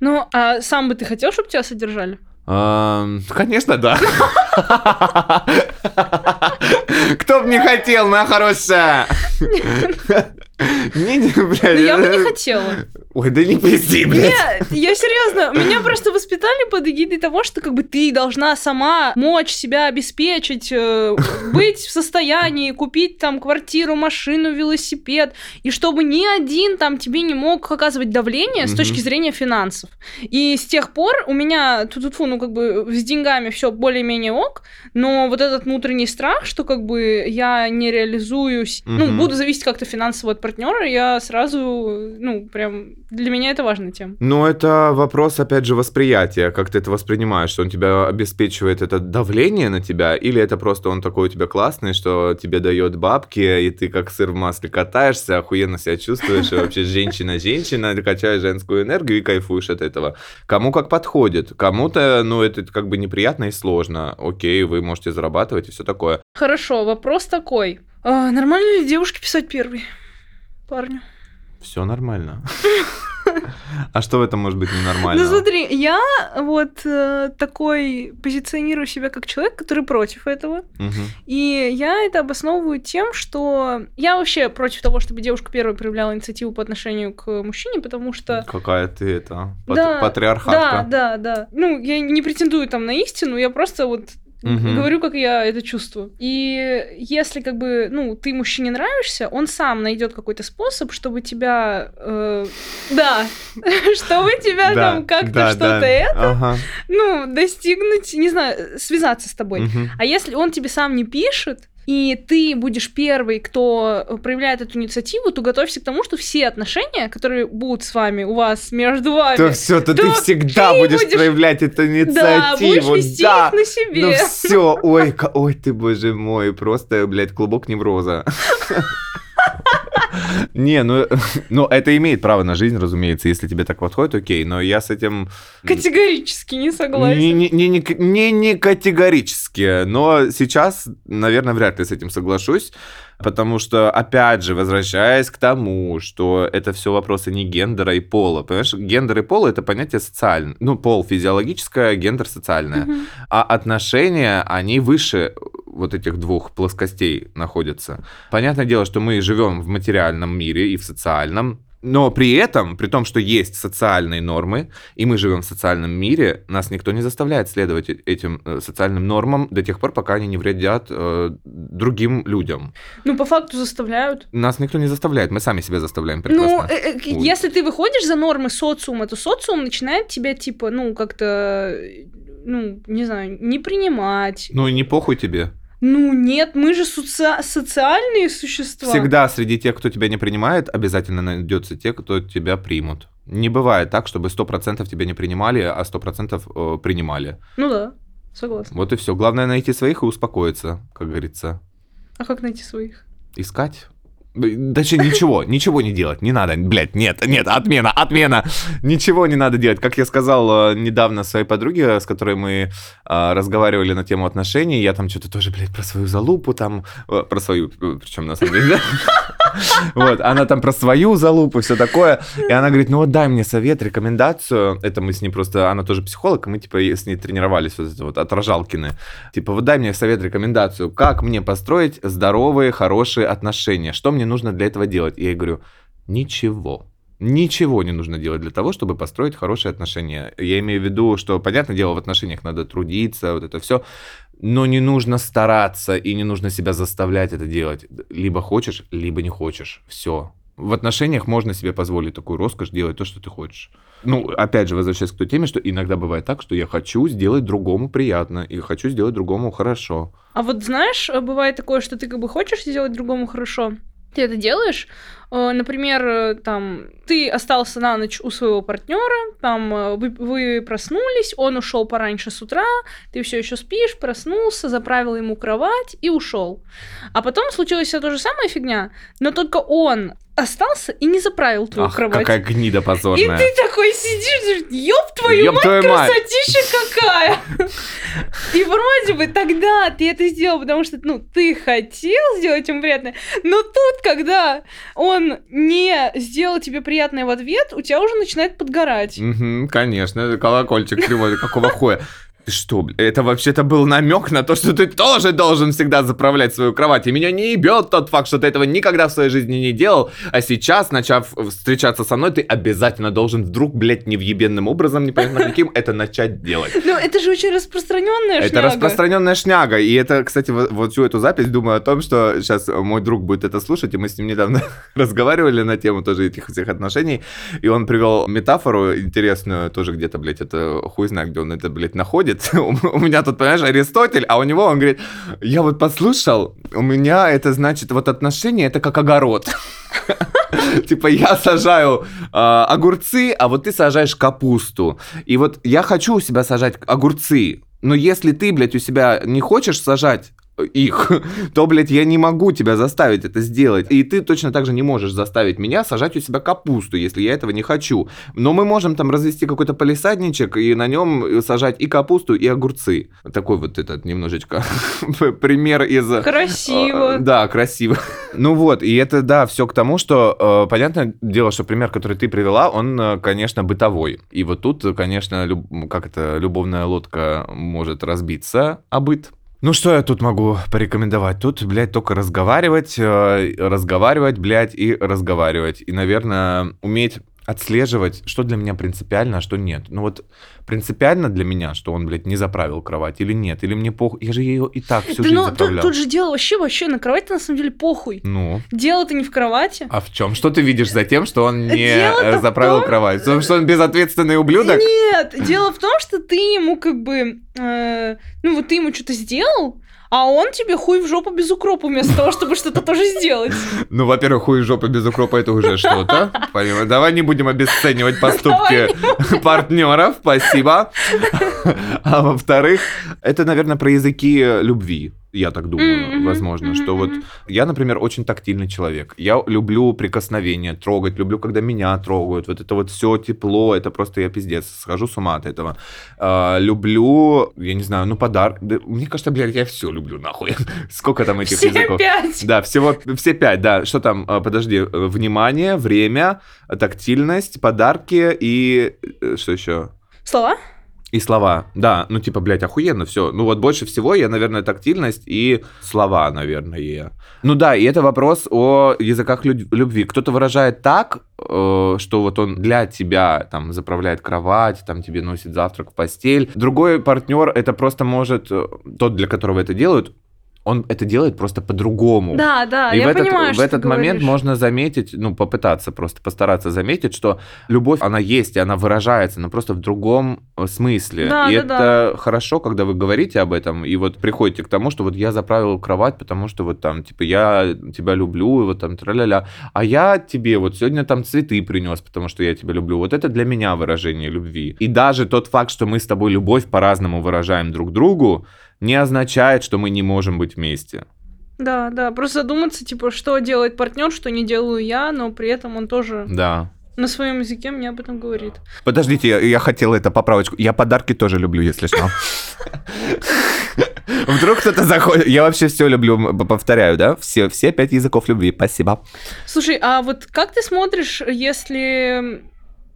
[SPEAKER 2] Ну, а сам бы ты хотел, чтобы тебя содержали?
[SPEAKER 3] Конечно, да. Кто бы не хотел, моя хорошая.
[SPEAKER 2] Не, блядь. Я бы не хотела.
[SPEAKER 3] Ой, да не пизди, блядь.
[SPEAKER 2] Нет, я серьезно, меня просто воспитали под эгидой того, что как бы ты должна сама мочь себя обеспечить, э, быть в состоянии купить там квартиру, машину, велосипед, и чтобы ни один там тебе не мог оказывать давление с точки зрения финансов. И с тех пор у меня тут фу, ну как бы с деньгами все более-менее ок, но вот этот внутренний страх, что как бы я не реализуюсь, ну буду зависеть как-то финансово от партнера, я сразу, ну прям для меня это важная тема.
[SPEAKER 3] Ну, это вопрос, опять же, восприятия, как ты это воспринимаешь, что он тебя обеспечивает это давление на тебя, или это просто он такой у тебя классный, что тебе дает бабки, и ты как сыр в масле катаешься, охуенно себя чувствуешь, и вообще женщина-женщина, качаешь женскую энергию и кайфуешь от этого. Кому как подходит. Кому-то, ну, это как бы неприятно и сложно. Окей, вы можете зарабатывать и все такое.
[SPEAKER 2] Хорошо, вопрос такой. А, нормально ли девушке писать первый парню?
[SPEAKER 3] Все нормально. А что в этом может быть ненормально?
[SPEAKER 2] Ну смотри, я вот э, такой позиционирую себя как человек, который против этого. И я это обосновываю тем, что я вообще против того, чтобы девушка первая проявляла инициативу по отношению к мужчине, потому что...
[SPEAKER 3] Какая ты это,
[SPEAKER 2] Да,
[SPEAKER 3] патриархатка.
[SPEAKER 2] Да, да, да. Ну, я не претендую там на истину, я просто вот
[SPEAKER 3] Мгм.
[SPEAKER 2] Говорю, как я это чувствую. И если как бы, ну, ты мужчине нравишься, он сам найдет какой-то способ, чтобы тебя, э, да, чтобы тебя там как-то что-то это, ну, достигнуть, не знаю, связаться с тобой. А если он тебе сам не пишет, и ты будешь первый, кто проявляет эту инициативу, то готовься к тому, что все отношения, которые будут с вами, у вас между вами,
[SPEAKER 3] То все, то ты
[SPEAKER 2] то
[SPEAKER 3] всегда
[SPEAKER 2] ты
[SPEAKER 3] будешь
[SPEAKER 2] будешь-
[SPEAKER 3] проявлять эту
[SPEAKER 2] да,
[SPEAKER 3] инициативу.
[SPEAKER 2] будешь вести
[SPEAKER 3] да.
[SPEAKER 2] их на себе.
[SPEAKER 3] Ну все, ой, ой, ты боже мой, просто, блядь, клубок невроза. Не, ну, ну это имеет право на жизнь, разумеется, если тебе так подходит, окей, но я с этим...
[SPEAKER 2] Категорически не согласен.
[SPEAKER 3] Не, не, не, не, не, категорически, но сейчас, наверное, вряд ли с этим соглашусь, потому что, опять же, возвращаясь к тому, что это все вопросы не гендера и пола, понимаешь, гендер и пол это понятие социальное, ну, пол физиологическое, гендер социальное, а отношения, они выше вот этих двух плоскостей находятся. Понятное дело, что мы живем в материальном мире и в социальном, но при этом, при том, что есть социальные нормы, и мы живем в социальном мире, нас никто не заставляет следовать э- этим э, социальным нормам до тех пор, пока они не вредят э, другим людям.
[SPEAKER 2] Ну, по факту заставляют.
[SPEAKER 3] Нас никто не заставляет, мы сами себя заставляем
[SPEAKER 2] Ну,
[SPEAKER 3] прекрасно.
[SPEAKER 2] э, э,
[SPEAKER 3] Ой.
[SPEAKER 2] если ты выходишь за нормы социума, то социум начинает тебя, типа, ну, как-то, э, ну, не знаю, не принимать.
[SPEAKER 3] Ну и не похуй тебе.
[SPEAKER 2] Ну, нет, мы же соци- социальные существа.
[SPEAKER 3] Всегда среди тех, кто тебя не принимает, обязательно найдется те, кто тебя примут. Не бывает так, чтобы 100% тебя не принимали, а 100% э, принимали.
[SPEAKER 2] Ну да, согласна.
[SPEAKER 3] Вот и все. Главное найти своих и успокоиться, как говорится.
[SPEAKER 2] А как найти своих?
[SPEAKER 3] Искать. Даже ничего, ничего не делать, не надо, блядь, нет, нет, отмена, отмена, ничего не надо делать. Как я сказал э, недавно своей подруге, с которой мы э, разговаривали на тему отношений, я там что-то тоже, блядь, про свою залупу там, э, про свою, причем на самом деле? Вот, она там про свою залупу, все такое. И она говорит, ну вот дай мне совет, рекомендацию. Это мы с ней просто, она тоже психолог, и мы типа с ней тренировались, вот это вот, отражалкины. Типа, вот дай мне совет, рекомендацию, как мне построить здоровые, хорошие отношения, что мне нужно для этого делать. И я говорю, ничего. Ничего не нужно делать для того, чтобы построить хорошие отношения. Я имею в виду, что, понятное дело, в отношениях надо трудиться, вот это все, но не нужно стараться и не нужно себя заставлять это делать. Либо хочешь, либо не хочешь. Все. В отношениях можно себе позволить такую роскошь делать то, что ты хочешь. Ну, опять же, возвращаясь к той теме, что иногда бывает так, что я хочу сделать другому приятно и хочу сделать другому хорошо.
[SPEAKER 2] А вот знаешь, бывает такое, что ты как бы хочешь сделать другому хорошо, ты это делаешь, э, например, э, там, ты остался на ночь у своего партнера, там, э, вы, вы проснулись, он ушел пораньше с утра, ты все еще спишь, проснулся, заправил ему кровать и ушел. А потом случилась вся та же самая фигня, но только он остался и не заправил твою
[SPEAKER 3] Ах,
[SPEAKER 2] кровать.
[SPEAKER 3] какая гнида
[SPEAKER 2] И
[SPEAKER 3] позорная.
[SPEAKER 2] ты такой сидишь, ёб твою
[SPEAKER 3] Ёб
[SPEAKER 2] мать,
[SPEAKER 3] твою мать.
[SPEAKER 2] красотища какая! И вроде бы тогда ты это сделал, потому что, ну, ты хотел сделать ему приятное, но тут, когда он не сделал тебе приятное в ответ, у тебя уже начинает подгорать.
[SPEAKER 3] Мгм, конечно, это колокольчик кривой, какого хуя? Ты что, это вообще-то был намек на то, что ты тоже должен всегда заправлять свою кровать. И меня не ебет тот факт, что ты этого никогда в своей жизни не делал. А сейчас, начав встречаться со мной, ты обязательно должен вдруг, блядь, невъебенным образом, непонятно каким, это начать делать.
[SPEAKER 2] Ну, это же очень распространенная
[SPEAKER 3] Это
[SPEAKER 2] шняга.
[SPEAKER 3] распространенная шняга. И это, кстати, вот, вот всю эту запись думаю о том, что сейчас мой друг будет это слушать, и мы с ним недавно разговаривали на тему тоже этих всех отношений, и он привел метафору интересную, тоже где-то, блядь, это хуй знает, где он это, блядь, находит. У у меня тут, понимаешь, Аристотель, а у него он говорит, я вот послушал, у меня это значит, вот отношения это как огород. Типа я сажаю а, огурцы, а вот ты сажаешь капусту. И вот я хочу у себя сажать огурцы, но если ты, блядь, у себя не хочешь сажать их, то, блядь, я не могу тебя заставить это сделать. И ты точно так же не можешь заставить меня сажать у себя капусту, если я этого не хочу. Но мы можем там развести какой-то полисадничек и на нем сажать и капусту, и огурцы. Такой вот этот немножечко пример из...
[SPEAKER 2] Красиво.
[SPEAKER 3] Да, красиво. Ну вот, и это, да, все к тому, что, э, понятное дело, что пример, который ты привела, он, э, конечно, бытовой. И вот тут, конечно, как это, любовная лодка может разбиться а быт. Ну что я тут могу порекомендовать? Тут, блядь, только разговаривать, э, разговаривать, блядь, и разговаривать. И, наверное, уметь отслеживать, что для меня принципиально, а что нет. Ну вот принципиально для меня, что он, блядь, не заправил кровать или нет, или мне похуй. Я же ее и так всю
[SPEAKER 2] Да
[SPEAKER 3] жизнь
[SPEAKER 2] ну,
[SPEAKER 3] заправлял.
[SPEAKER 2] тут, тут же дело вообще, вообще на кровати на самом деле похуй.
[SPEAKER 3] Ну,
[SPEAKER 2] Дело-то не в кровати.
[SPEAKER 3] а в чем? Что ты видишь за тем, что он не э,
[SPEAKER 2] в
[SPEAKER 3] заправил
[SPEAKER 2] том-
[SPEAKER 3] кровать? Потому что он безответственный ублюдок?
[SPEAKER 2] Нет, дело в том, что ты ему как бы, э, ну вот ты ему что-то сделал, а он тебе хуй в жопу без укропа вместо того, чтобы что-то тоже сделать.
[SPEAKER 3] Ну, во-первых, хуй жопа без укропа это уже что-то. Давай не будем обесценивать поступки партнеров. Спасибо. А во-вторых, это, наверное, про языки любви. Я так думаю,
[SPEAKER 2] Мгм,
[SPEAKER 3] возможно,
[SPEAKER 2] мгм,
[SPEAKER 3] что вот я, например, очень тактильный человек. Я люблю прикосновения, трогать, люблю, когда меня трогают. Вот это вот все тепло, это просто я пиздец, схожу с ума от этого. А, люблю, я не знаю, ну подарок. Да, мне кажется, блядь, я все люблю нахуй. Сколько там этих
[SPEAKER 2] Все
[SPEAKER 3] языков?
[SPEAKER 2] пять.
[SPEAKER 3] Да, всего все пять, да. Что там? А, Подожди, э, внимание, время, тактильность, подарки и э, что еще?
[SPEAKER 2] Слова?
[SPEAKER 3] И слова. Да, ну типа, блядь, охуенно все. Ну вот больше всего я, наверное, тактильность и слова, наверное. Ну да, и это вопрос о языках лю- любви. Кто-то выражает так, э, что вот он для тебя там заправляет кровать, там тебе носит завтрак в постель. Другой партнер это просто может, э, тот, для которого это делают, он это делает просто по-другому.
[SPEAKER 2] Да, да,
[SPEAKER 3] И
[SPEAKER 2] я
[SPEAKER 3] в этот,
[SPEAKER 2] понимаю,
[SPEAKER 3] в этот момент
[SPEAKER 2] говоришь.
[SPEAKER 3] можно заметить, ну, попытаться просто постараться заметить, что любовь, она есть, и она выражается, но просто в другом э, смысле.
[SPEAKER 2] Да,
[SPEAKER 3] и
[SPEAKER 2] да,
[SPEAKER 3] это хорошо, когда вы говорите об этом, и вот приходите к тому, что вот я заправил кровать, потому что вот там, типа, я тебя люблю, и вот там тра-ля-ля. А я тебе вот сегодня там цветы принес, потому что я тебя люблю. Вот это для меня выражение любви. И даже тот факт, что мы с тобой любовь по-разному выражаем друг другу, не означает, что мы не можем быть вместе.
[SPEAKER 2] Да, да, просто задуматься, типа, что делает партнер, что не делаю я, но при этом он тоже
[SPEAKER 3] Да.
[SPEAKER 2] на своем языке мне об этом говорит.
[SPEAKER 3] Подождите, я, я хотел это поправочку. Я подарки тоже люблю, если что. Вдруг кто-то заходит. Я вообще все люблю, повторяю, да? Все, все пять языков любви. Спасибо.
[SPEAKER 2] Слушай, а вот как ты смотришь, если,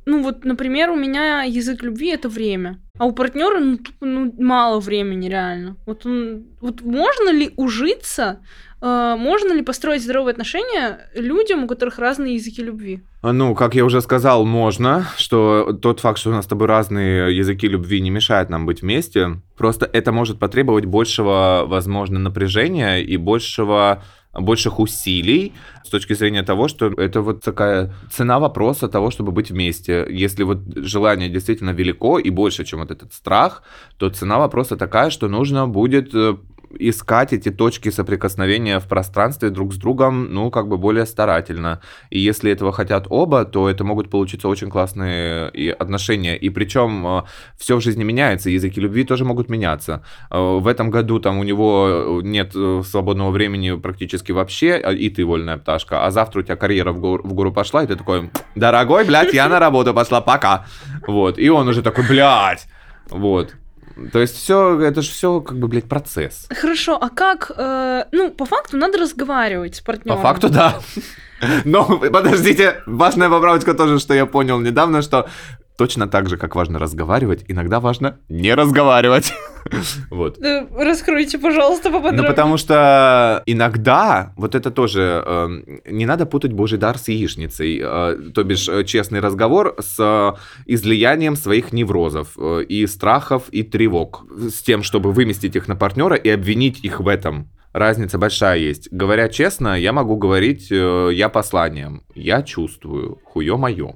[SPEAKER 2] ну вот, например, у меня язык любви это время, а у партнера ну, тупо, ну, мало времени реально. Вот, он- вот можно ли ужиться, э, можно ли построить здоровые отношения людям, у которых разные языки любви?
[SPEAKER 3] А, Ну, как я уже сказал, можно, что тот факт, что у нас с тобой разные языки любви, не мешает нам быть вместе. Просто это может потребовать большего, возможно, напряжения и большего больших усилий с точки зрения того, что это вот такая цена вопроса того, чтобы быть вместе. Если вот желание действительно велико и больше, чем вот этот страх, то цена вопроса такая, что нужно будет э, искать эти точки соприкосновения в пространстве друг с другом, ну, как бы более старательно. И если этого хотят оба, то это могут получиться очень классные и отношения. И причем все в жизни меняется, языки любви тоже могут меняться. Э, В этом году там у него нет э, свободного времени практически вообще, а- и ты вольная пташка, а завтра у тебя карьера в гору, в гору пошла, и ты такой, дорогой, блядь, я на работу пошла, пока. Вот, и он уже такой, блядь, вот. То есть все, это же все как бы, блядь, процесс.
[SPEAKER 2] Хорошо, а как, э, ну, по факту надо разговаривать с
[SPEAKER 3] По
[SPEAKER 2] партнером.
[SPEAKER 3] факту, да. Но, подождите, важная поправочка тоже, что я понял недавно, что точно так же, как важно разговаривать, иногда важно не разговаривать. Вот.
[SPEAKER 2] Раскройте, пожалуйста, поподробнее.
[SPEAKER 3] Ну, потому что иногда, вот это тоже, э, не надо путать божий дар с яичницей, э, то бишь э, честный разговор с э, излиянием своих неврозов э, и страхов и тревог, с тем, чтобы выместить их на партнера и обвинить их в этом. Разница большая есть. Говоря честно, я могу говорить э, я посланием, я чувствую, хуё моё.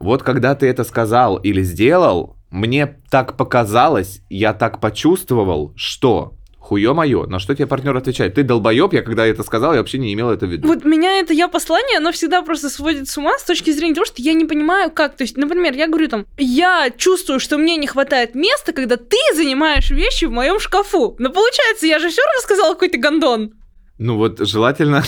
[SPEAKER 3] Вот когда ты это сказал или сделал, мне так показалось, я так почувствовал, что хуё моё. На что тебе партнер отвечает? Ты долбоеб, я когда это сказал, я вообще не имел это в виду.
[SPEAKER 2] Вот меня это я послание, оно всегда просто сводит с ума с точки зрения того, что я не понимаю, как. То есть, например, я говорю там, я чувствую, что мне не хватает места, когда ты занимаешь вещи в моем шкафу. Но получается, я же все равно сказала какой-то гондон.
[SPEAKER 3] Ну вот желательно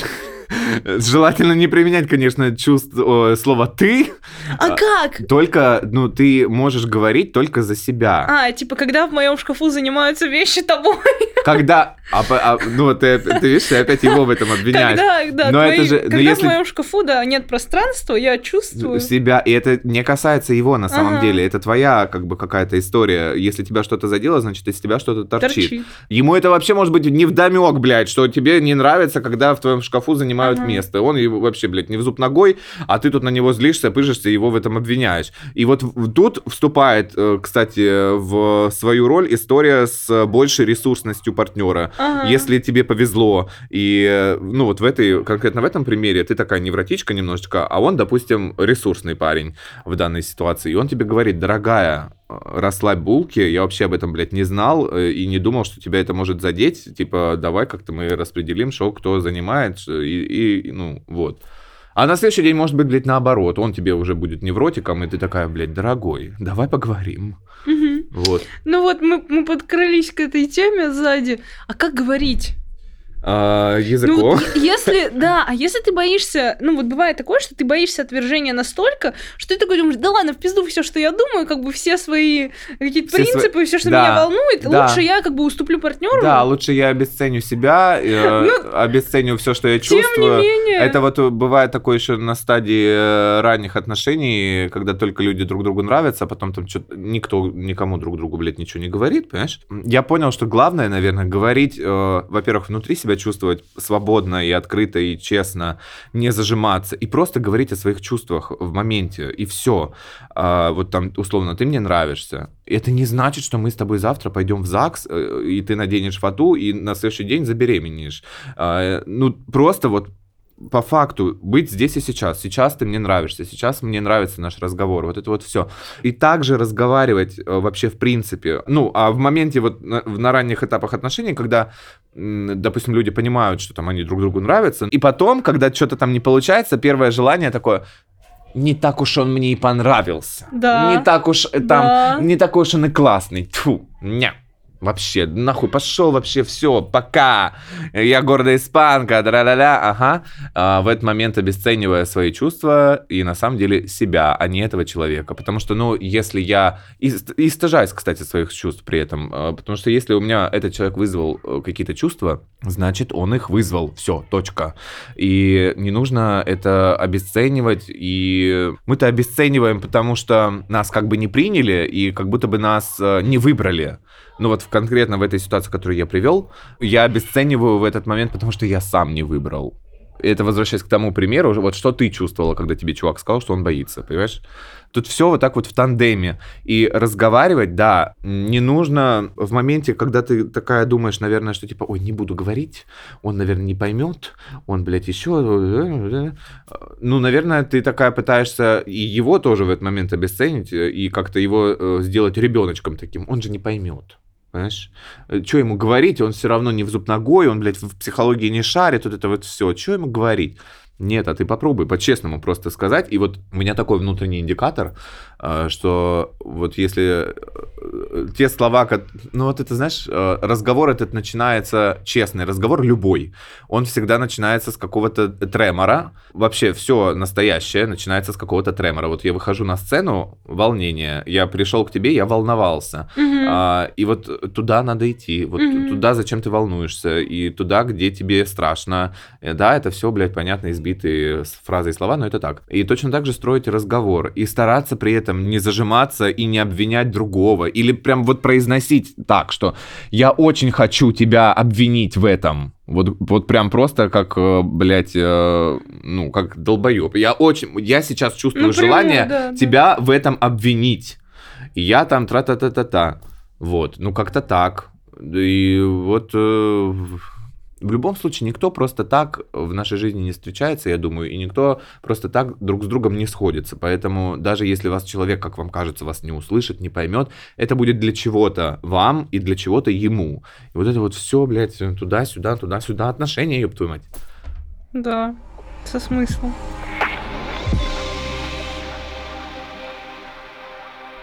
[SPEAKER 3] Желательно не применять, конечно, чувство, слово «ты».
[SPEAKER 2] А как?
[SPEAKER 3] Только, ну, ты можешь говорить только за себя.
[SPEAKER 2] А, типа, когда в моем шкафу занимаются вещи тобой.
[SPEAKER 3] Когда, а, а, ну, ты, ты видишь, ты опять его в этом обвиняешь.
[SPEAKER 2] Когда, да,
[SPEAKER 3] но
[SPEAKER 2] твои,
[SPEAKER 3] это же,
[SPEAKER 2] когда
[SPEAKER 3] если...
[SPEAKER 2] в моем шкафу, да, нет пространства, я чувствую.
[SPEAKER 3] Себя, и это не касается его на самом ага. деле, это твоя, как бы, какая-то история. Если тебя что-то задело, значит, из тебя что-то торчит. торчит. Ему это вообще может быть не вдомек, блядь, что тебе не нравится, когда в твоем шкафу занимают ага. место. Он его вообще, блядь, не в зуб ногой, а ты тут на него злишься, пыжишься, его в этом обвиняешь. И вот тут вступает, э, кстати, в свою роль история с большей ресурсностью партнера. Ага ага. если тебе повезло. И, ну, вот в этой, конкретно в этом примере, ты такая невротичка немножечко, а он, допустим, ресурсный парень в данной ситуации. И он тебе говорит, дорогая, расслабь булки, я вообще об этом, блядь, не знал э, и не думал, что тебя это может задеть, типа, давай как-то мы распределим, что кто занимает, и, и ну, вот. А на следующий день, может быть, блядь, наоборот, он тебе уже будет невротиком, и ты такая, блядь, дорогой, давай поговорим.
[SPEAKER 2] Угу.
[SPEAKER 3] Вот.
[SPEAKER 2] Ну вот мы, мы подкрылись к этой теме сзади. А как говорить?
[SPEAKER 3] А, языком.
[SPEAKER 2] Ну, если, да, а если ты боишься, ну вот бывает такое, что ты боишься отвержения настолько, что ты такой думаешь, да ладно, в пизду все, что я думаю, как бы все свои какие-то принципы, сво... все, что да, меня волнует, да. лучше я как бы уступлю партнеру.
[SPEAKER 3] Да, лучше я обесценю себя, э, ну, обесценю все, что я чувствую. Тем
[SPEAKER 2] не менее.
[SPEAKER 3] Это вот бывает такое еще на стадии э, ранних отношений, когда только люди друг другу нравятся, а потом там что-то никто никому друг другу, блядь, ничего не говорит, понимаешь? Я понял, что главное, наверное, говорить, э, во-первых, внутри себя себя чувствовать свободно и открыто и честно, не зажиматься и просто говорить о своих чувствах в моменте и все. А, вот там условно ты мне нравишься. Это не значит, что мы с тобой завтра пойдем в ЗАГС э, и ты наденешь фату и на следующий день забеременеешь. А, ну просто вот по факту быть здесь и сейчас. Сейчас ты мне нравишься, сейчас мне нравится наш разговор. Вот это вот все. И также разговаривать э, вообще в принципе. Ну, а в моменте вот на, на ранних этапах отношений, когда, допустим, люди понимают, что там они друг другу нравятся, и потом, когда что-то там не получается, первое желание такое, не так уж он мне и понравился.
[SPEAKER 2] Да.
[SPEAKER 3] Не так уж э, там, да. не такой уж он и классный. Тьфу, не. Вообще, нахуй, пошел вообще, все, пока. Я гордая испанка, да-да-да, ага. А, в этот момент обесценивая свои чувства и на самом деле себя, а не этого человека. Потому что, ну, если я... И, и стыжаюсь, кстати, своих чувств при этом. А, потому что если у меня этот человек вызвал э, какие-то чувства, значит, он их вызвал. Все, точка. И не нужно это обесценивать. И мы-то обесцениваем, потому что нас как бы не приняли и как будто бы нас э, не выбрали ну вот в, конкретно в этой ситуации, которую я привел, я обесцениваю в этот момент, потому что я сам не выбрал. Это возвращаясь к тому примеру, вот что ты чувствовала, когда тебе чувак сказал, что он боится, понимаешь? Тут все вот так вот в тандеме. И разговаривать, да, не нужно в моменте, когда ты такая думаешь, наверное, что типа, ой, не буду говорить, он, наверное, не поймет, он, блядь, еще... Ну, наверное, ты такая пытаешься и его тоже в этот момент обесценить, и как-то его э, сделать ребеночком таким. Он же не поймет. Понимаешь? Э, что ему говорить? Он все равно не в зуб ногой, он, блядь, в психологии не шарит, вот это вот все. Что ему говорить? Нет, а ты попробуй по-честному просто сказать. И вот у меня такой внутренний индикатор, что вот если э, те слова, ну вот это, знаешь, э, разговор этот начинается честный, разговор любой, он всегда начинается с какого-то тремора. Вообще все настоящее начинается с какого-то тремора. Вот я выхожу на сцену, волнение, я пришел к тебе, я волновался.
[SPEAKER 2] Угу.
[SPEAKER 3] И вот туда надо идти, вот угу. туда, зачем ты волнуешься, и туда, где тебе страшно. Да, это все, блядь, понятно из сбитые фразы и слова, но это так. И точно так же строить разговор и стараться при этом не зажиматься и не обвинять другого. Или прям вот произносить так, что я очень хочу тебя обвинить в этом. Вот, вот прям просто как, э, блядь, э, ну, как долбоеб. Я очень, я сейчас чувствую
[SPEAKER 2] Например,
[SPEAKER 3] желание
[SPEAKER 2] да,
[SPEAKER 3] тебя да. в этом обвинить. И я там тра-та-та-та-та. Вот, ну как-то так. И вот... Э, в любом случае никто просто так в нашей жизни не встречается, я думаю, и никто просто так друг с другом не сходится. Поэтому даже если вас человек, как вам кажется, вас не услышит, не поймет, это будет для чего-то вам и для чего-то ему. И вот это вот все, блядь, туда-сюда, туда-сюда отношения, ёб твою мать.
[SPEAKER 2] Да, со смыслом.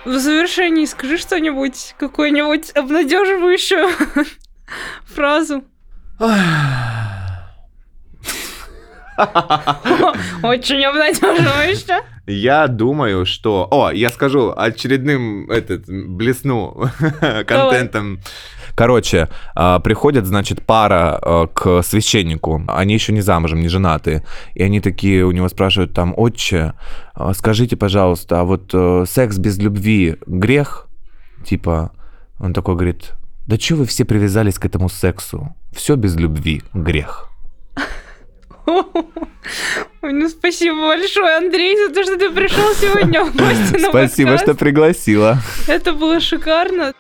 [SPEAKER 2] В завершении скажи что-нибудь, какую-нибудь обнадеживающую фразу. Очень обнадеживающе.
[SPEAKER 3] Я думаю, что... О, я скажу очередным этот, блесну контентом. Короче, а, приходят, значит, пара а, к священнику. Они еще не замужем, не женаты. И они такие у него спрашивают там, отче, а, скажите, пожалуйста, а вот э, секс без любви грех? Типа, он такой говорит, да что вы все привязались к этому сексу? Все без любви грех.
[SPEAKER 2] Ой, ну спасибо большое, Андрей, за то, что ты пришел сегодня в гости на
[SPEAKER 3] Спасибо,
[SPEAKER 2] подкаст.
[SPEAKER 3] что пригласила.
[SPEAKER 2] Это было шикарно.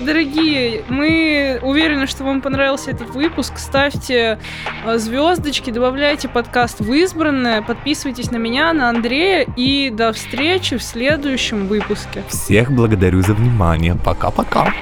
[SPEAKER 2] Дорогие, мы уверены, что вам понравился этот выпуск. Ставьте э, звездочки, добавляйте подкаст в избранное, подписывайтесь на меня, на Андрея и до встречи в следующем выпуске.
[SPEAKER 3] Всех благодарю за внимание. Пока-пока.